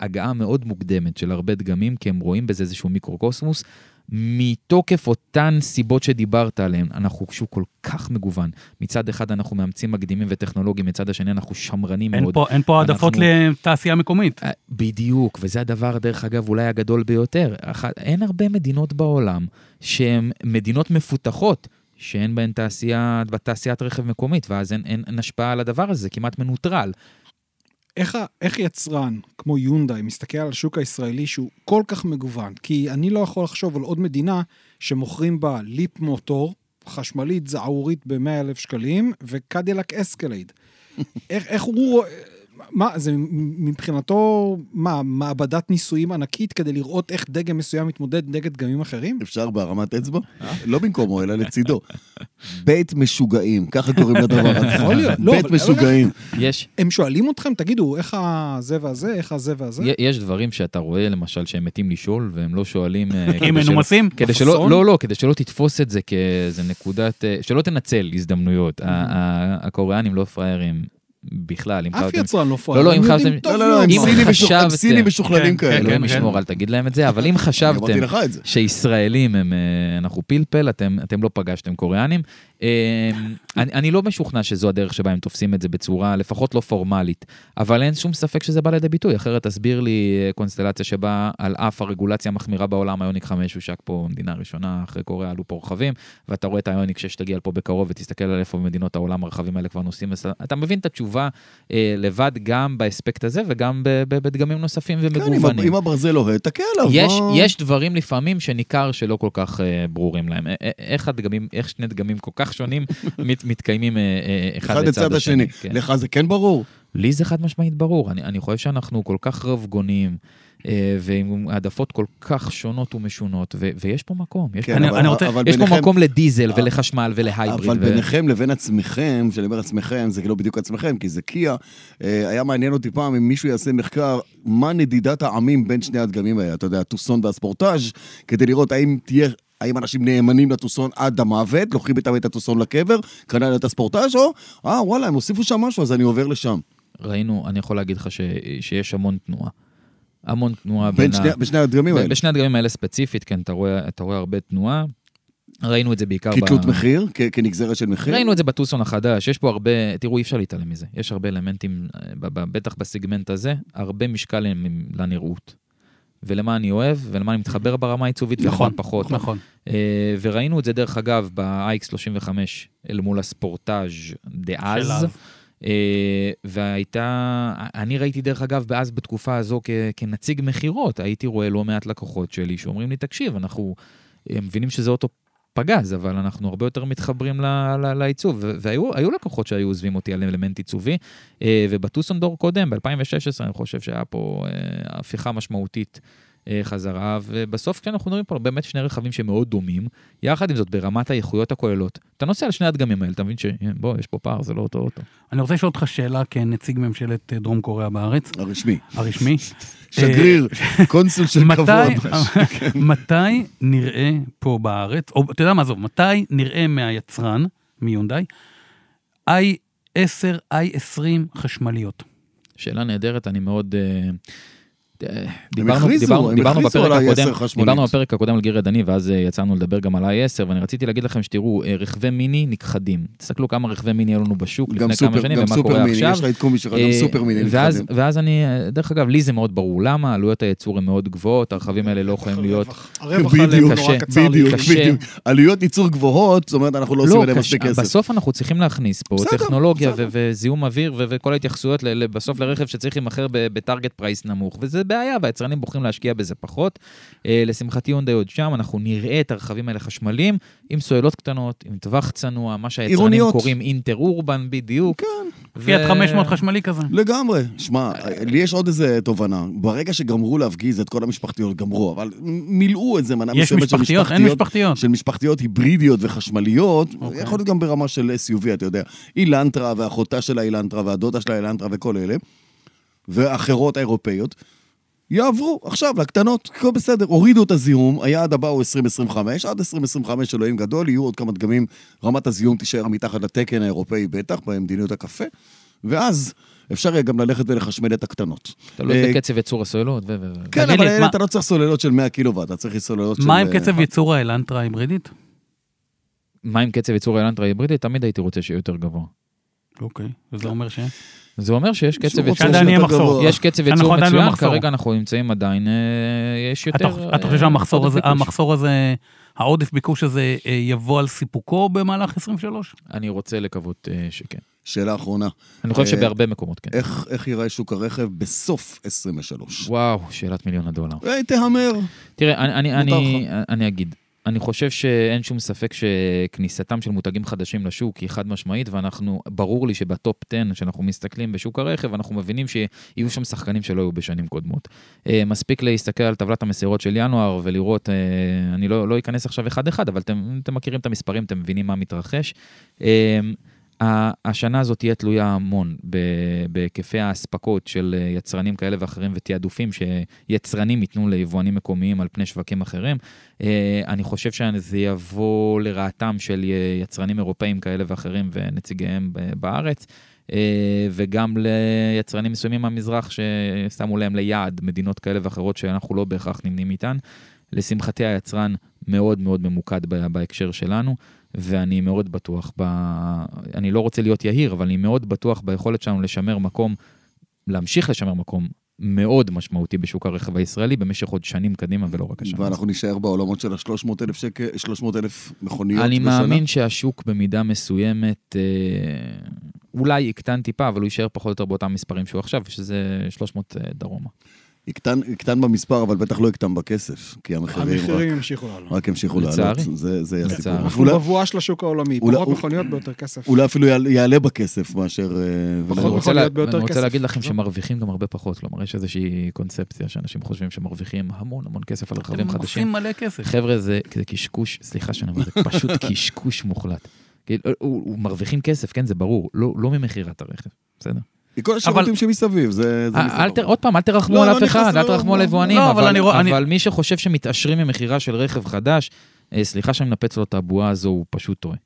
הגעה מאוד מוקדמת של הרבה דגמים, כי הם רואים בזה איזשהו מיקרוקוסמוס, מתוקף אותן סיבות שדיברת עליהן. אנחנו שוק כל כך מגוון. מצד אחד אנחנו מאמצים מקדימים וטכנולוגיים, מצד השני אנחנו שמרנים אין מאוד. פה, אין פה העדפות אנחנו- לתעשייה מקומית. אה, בדיוק, וזה הדבר, דרך אגב, אולי הגדול ביותר. אין הרבה מדינות בעולם שהן מדינות מפותחות, שאין בהן תעשייה, תעשיית רכב מקומית, ואז אין, אין, אין השפעה על הדבר הזה, כמעט מנוטרל. איך, איך יצרן כמו יונדאי מסתכל על השוק הישראלי שהוא כל כך מגוון? כי אני לא יכול לחשוב על עוד מדינה שמוכרים בה ליפ מוטור, חשמלית זערורית ב-100 אלף שקלים, וקדילק אסקלייד. איך, איך הוא רואה... מה, זה מבחינתו, מה, מעבדת ניסויים ענקית כדי לראות איך דגם מסוים מתמודד נגד דגמים אחרים? אפשר בהרמת אצבע? לא במקומו, אלא לצידו. בית משוגעים, ככה קוראים לדבר הזה. יכול להיות, לא, בית משוגעים. יש, הם שואלים אתכם, תגידו, איך הזה והזה, איך הזה והזה? יש דברים שאתה רואה, למשל, שהם מתים לשאול, והם לא שואלים... אה, כי הם מנומסים? כדי שלא? לא, לא, כדי שלא תתפוס את זה כאיזה נקודת, אה, שלא תנצל הזדמנויות. הקוריאנים לא פראיירים בכלל. אם אף חשבתם- יצרן לא פראייר, לא, לא, אם חשבתם- לא, לא, לא, הם סינים משוכללים כן, כאלה. כן, אלוהים ישמור, אל תגיד להם את זה, אבל אם חשבתם. שישראלים הם, אה, אנחנו פלפל, אתם לא פגשתם קוריאנים. אה, אני, אני לא משוכנע שזו הדרך שבה הם תופסים את זה בצורה לפחות לא פורמלית, אבל אין שום ספק שזה בא לידי ביטוי, אחרת תסביר לי אה, קונסטלציה שבה על אף הרגולציה המחמירה בעולם, היוניק 5 הושק פה מדינה ראשונה, אחרי קוריאה עלו פה רכבים, ואתה רואה את היוניק 6 תגיע לפה בקרוב ותסתכל על איפה במדינות העולם הרכבים האלה כבר נוסעים, אתה מבין את התשובה אה, לבד גם באספקט הזה וגם בדגמים נוספים כן, ומגוונים. ה- אם הברזל לוהט, תכה עליו. יש, יש דברים לפעמים שניכר שלא כל כך אה, ברורים להם. איך הדגמים, איך שני דגמים כל כך שונים מת, מתקיימים אה, אה, אחד, אחד לצד השני. כן. לך זה כן ברור? לי זה חד משמעית ברור. אני, אני חושב שאנחנו כל כך רבגוניים, אה, ועם העדפות כל כך שונות ומשונות, ו, ויש פה מקום. יש, כן, אני- אבל- אני רוצה- אבל יש פה ביניכם- מקום לדיזל ולחשמל ולהייבריד. אבל ו... ביניכם לבין עצמכם, כשאני אומר עצמכם, זה לא בדיוק עצמכם, כי זה קיה, אה, היה מעניין אותי פעם אם מישהו יעשה מחקר, מה נדידת העמים בין שני הדגמים האלה, אתה יודע, הטוסון והספורטאז', כדי לראות האם תהיה... האם אנשים נאמנים לטוסון עד המוות, לוקחים איתם את הטוסון לקבר, כנ"ל את הספורטאז', או, אה, וואלה, הם הוסיפו שם משהו, אז אני עובר לשם. ראינו, אני יכול להגיד לך ש, שיש המון תנועה. המון תנועה בין בין, שני- ה... בשני הדגמים האלה. בשני הדגמים האלה ספציפית, כן, אתה רואה, אתה רואה הרבה תנועה. ראינו את זה בעיקר כתלות מחיר, כ- כנגזרת של מחיר. ראינו את זה בטוסון החדש, יש פה הרבה, תראו, אי אפשר להתעלם מזה. יש הרבה אלמנטים, אה, ב- ב- בטח בסגמנט הזה, הרבה משקל לנראות. ולמה אני אוהב, ולמה אני מתחבר ברמה העיצובית, נכון, ולמה פחות. נכון. אה, וראינו את זה, דרך אגב, ב-iX35 אל מול הספורטאז' דאז. אז. אה, והייתה, אני ראיתי דרך אגב, אז בתקופה הזו כ- כנציג מכירות, הייתי רואה לא מעט לקוחות שלי שאומרים לי, תקשיב, אנחנו אה, מבינים שזה אוטו פגז, אבל אנחנו הרבה יותר מתחברים לעיצוב. והיו היו לקוחות שהיו עוזבים אותי על אלמנט עיצובי, אה, ובטוסון דור קודם, ב-2016, אני חושב שהיה פה אה, הפיכה משמעותית. אה, חזרה, ובסוף כשאנחנו מדברים פה באמת שני רכבים שמאוד דומים, יחד עם זאת, ברמת האיכויות הכוללות, אתה נוסע על שני הדגמים האלה, אתה מבין שבוא, יש פה פער, זה לא אותו אוטו. אני רוצה לשאול אותך שאלה כנציג ממשלת דרום קוריאה בארץ, הרשמי. הרשמי. שגריר, קונסול של כבוד. מתי נראה פה בארץ, או אתה יודע מה עזוב, מתי נראה מהיצרן, מיונדאי, i10, i20 חשמליות? שאלה נהדרת, אני מאוד... אה, אה, הם דיברנו, הכריזו, דיברנו, בפרק הקודם, ה-i10 חשמלית. דיברנו בפרק הקודם על גיר ידני, ואז אה, יצאנו לדבר גם על ה-i10, ואני רציתי להגיד לכם שתראו, אה, רכבי מיני נכחדים. תסתכלו כמה רכבי מיני היו לנו בשוק לפני כמה סופר, שנים, גם ומה סופר קורה מיני, עכשיו. יש לך עדכון משלך, גם אה, סופר מיני ואז, נתקדם. ואז אני, אה, דרך אגב, לי זה מאוד ברור למה, עלויות הייצור הן מאוד גבוהות, הרכבים האלה לא יכולים להיות... הרווח בדיוק, עליהם קשה, נורא קצר. בדיוק. בדיוק. עלויות ייצור גבוהות, זאת אומרת, אנחנו לא עושים עליהם קשה. מספיק כסף. בסוף אנחנו צריכים להכניס פה טכנולוגיה וזיהום אוויר ו- וכל ההתייחסויות ל- ל- בסוף לרכב שצריך להימכר ב- בטארגט פרייס נמוך, וזה בעיה, והיצרנים בוחרים להשקיע בזה פחות. אה, לשמחתי יונדאי עוד שם, אנחנו נראה את הרכבים האלה חשמליים, עם סוללות קטנות, עם טווח צנוע, מה שהיצרנים עירוניות. קוראים אינטר אורבן בדיוק. כן, פיאט ו- 500 חשמלי כזה. לגמרי. שמע, לי יש עוד איזה תובנה. ברגע שגמרו להפגיז את כל המשפחתיות, גמרו, אבל מילאו איזה מנה יש מסוימת של משפחתיות, אין משפחתיות. של משפחתיות היברידיות וחשמליות, אוקיי. יכול להיות גם ברמה של SUV, אתה יודע. אילנטרה ואחותה של האילנטרה והדודה של האילנטרה וכל אלה, ואחרות האירופאיות, יעברו עכשיו לקטנות, הכל בסדר. הורידו את הזיהום, היעד הבא הוא 2025, עד 2025 אלוהים גדול, יהיו עוד כמה דגמים, רמת הזיהום תישאר מתחת לתקן האירופאי בטח, במדיניות הקפה, ואז אפשר יהיה גם ללכת ולחשמל את הקטנות. תלוי אה, בקצב ייצור הסוללות כן, אבל אתה לא צריך סוללות של 100 קילוואט, אתה צריך סוללות של... מה עם אה, קצב ייצור האלנטרה ההיברידית? מה עם קצב ייצור האלנטרה היברידית? תמיד הייתי רוצה שיהיה יותר גבוה. אוקיי, וזה אומר ש... זה אומר שיש קצב ייצור... גבוה. יש קצב אנחנו ייצור עדיין מצוין. כרגע אנחנו נמצאים עדיין, אה, יש יותר... אתה חושב שהמחסור הזה, ביקוש. המחסור הזה, העודף ביקוש הזה אה, יבוא על סיפוקו במהלך 23? אני רוצה לקוות אה, שכן. שאלה אחרונה, אני חושב אה, שבהרבה מקומות כן. איך, איך ייראה שוק הרכב בסוף 23? וואו, שאלת מיליון הדולר. היי, תהמר. תראה, אני, אני, מותר אני, אני אגיד, אני חושב שאין שום ספק שכניסתם של מותגים חדשים לשוק היא חד משמעית, ואנחנו, ברור לי שבטופ 10 שאנחנו מסתכלים בשוק הרכב, אנחנו מבינים שיהיו שם שחקנים שלא היו בשנים קודמות. אה, מספיק להסתכל על טבלת המסירות של ינואר ולראות, אה, אני לא, לא אכנס עכשיו אחד-אחד, אבל אתם, אתם מכירים את המספרים, אתם מבינים מה מתרחש. אה, השנה הזאת תהיה תלויה המון בהיקפי האספקות של אה, יצרנים כאלה ואחרים ותעדופים שיצרנים ייתנו ליבואנים מקומיים על פני שווקים אחרים. אה, אני חושב שזה יבוא לרעתם של י- יצרנים אירופאים כאלה ואחרים ונציגיהם בארץ. אה, וגם ליצרנים מסוימים מהמזרח ששמו להם ליעד מדינות כאלה ואחרות שאנחנו לא בהכרח נמנים איתן. לשמחתי היצרן מאוד מאוד ממוקד בהקשר שלנו, ואני מאוד בטוח, ב... אני לא רוצה להיות יהיר, אבל אני מאוד בטוח ביכולת שלנו לשמר מקום, להמשיך לשמר מקום מאוד משמעותי בשוק הרכב הישראלי במשך עוד שנים קדימה ולא רק השנה. ואנחנו נישאר בעולמות של ה-300 אלף שקל, 300 אלף מכוניות אני בשנה. מאמין שהשוק במידה מסוימת, אה, אולי יקטן טיפה, אבל הוא יישאר פחות או יותר באותם מספרים שהוא עכשיו, שזה 300 אה, דרומה. יקטן, יקטן במספר, אבל בטח לא יקטן בכסף, כי המחירים רק, המחירים ימשיכו לעלות. רק ימשיכו לצערי. לעלות. זה, זה יהיה לצערי. הסיפור. אנחנו בבואה של השוק העולמי, אולי- פחות אולי- מכוניות ביותר כסף. אולי אפילו יעלה, יעלה בכסף מאשר... אה, פחות לה, להיות ביותר אני רוצה כסף. להגיד לכם זהו. שמרוויחים גם הרבה פחות, כלומר יש איזושהי קונספציה שאנשים חושבים שמרוויחים המון המון כסף על רכבים אתם חדשים. עושים מלא כסף. חבר'ה, זה, זה קשקוש, סליחה שאני אומר, זה פשוט קשקוש מוחלט. כאילו, מרוויחים כסף, כן, זה ברור, לא, לא ממכירת הרכב, בסדר? מכל השירותים שמסביב, זה... זה אל, ת- עוד פעם, אל תרחמו לא, על לא אף אחד, אל לא, תרחמו על לא, יבואנים, לא, אבל אבל, אני רואה- אני- אבל מי שחושב שמתעשרים ממכירה של רכב חדש, אה, סליחה שאני מנפץ לו את הבועה הזו, הוא פשוט טועה.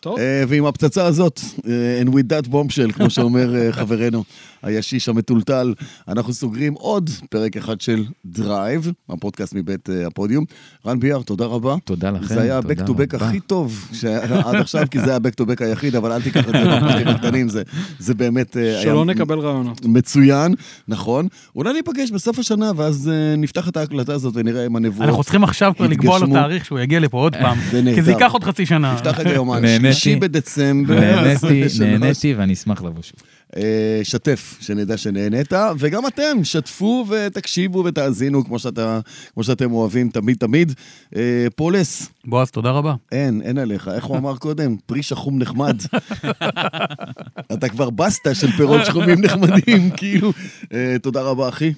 טוב, אה, ועם הפצצה הזאת, אה, and with that bombshell, כמו שאומר אה, חברנו הישיש המטולטל, אנחנו סוגרים עוד פרק אחד של דרייב, הפודקאסט מבית אה, הפודיום. רן ביאר, תודה רבה. תודה לכם, זה היה ה-back to back. הכי טוב עד עכשיו, כי זה היה ה-back to back היחיד, אבל אל תיקח את זה בפרטים הקטנים, זה- זה באמת אה, היה שלא נקבל רעיונות. מצוין, נכון. אולי ניפגש בסוף השנה, ואז אה, נפתח את ההקלטה הזאת ונראה אם הנבואות... אנחנו צריכים עכשיו כבר לקבוע לו. תאריך שהוא יגיע לפה עוד פעם. כי זה ייקח עוד חצי שנה. נפתח רגע יומן, נהניתי. שלישי בדצמבר. נהניתי, 23. נהניתי ואני אשמח לבוא שוב. אה, שתף, שנדע שנהנית, וגם אתם, שתפו ותקשיבו ותאזינו כמו, שאתה, כמו שאתם אוהבים תמיד תמיד. אה, פולס, בועז, תודה רבה. אין, אין עליך. איך הוא אמר קודם? פרי שחום נחמד. אתה כבר בסטה של פירות שחומים נחמדים, כאילו. אה, תודה רבה, אחי.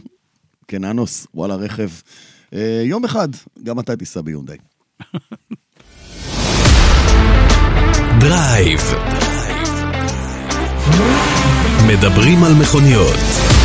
כן, אנוס, וואלה, רכב. יום אחד, גם אתה תיסע ביונדאי. דרייב. מדברים על מכוניות.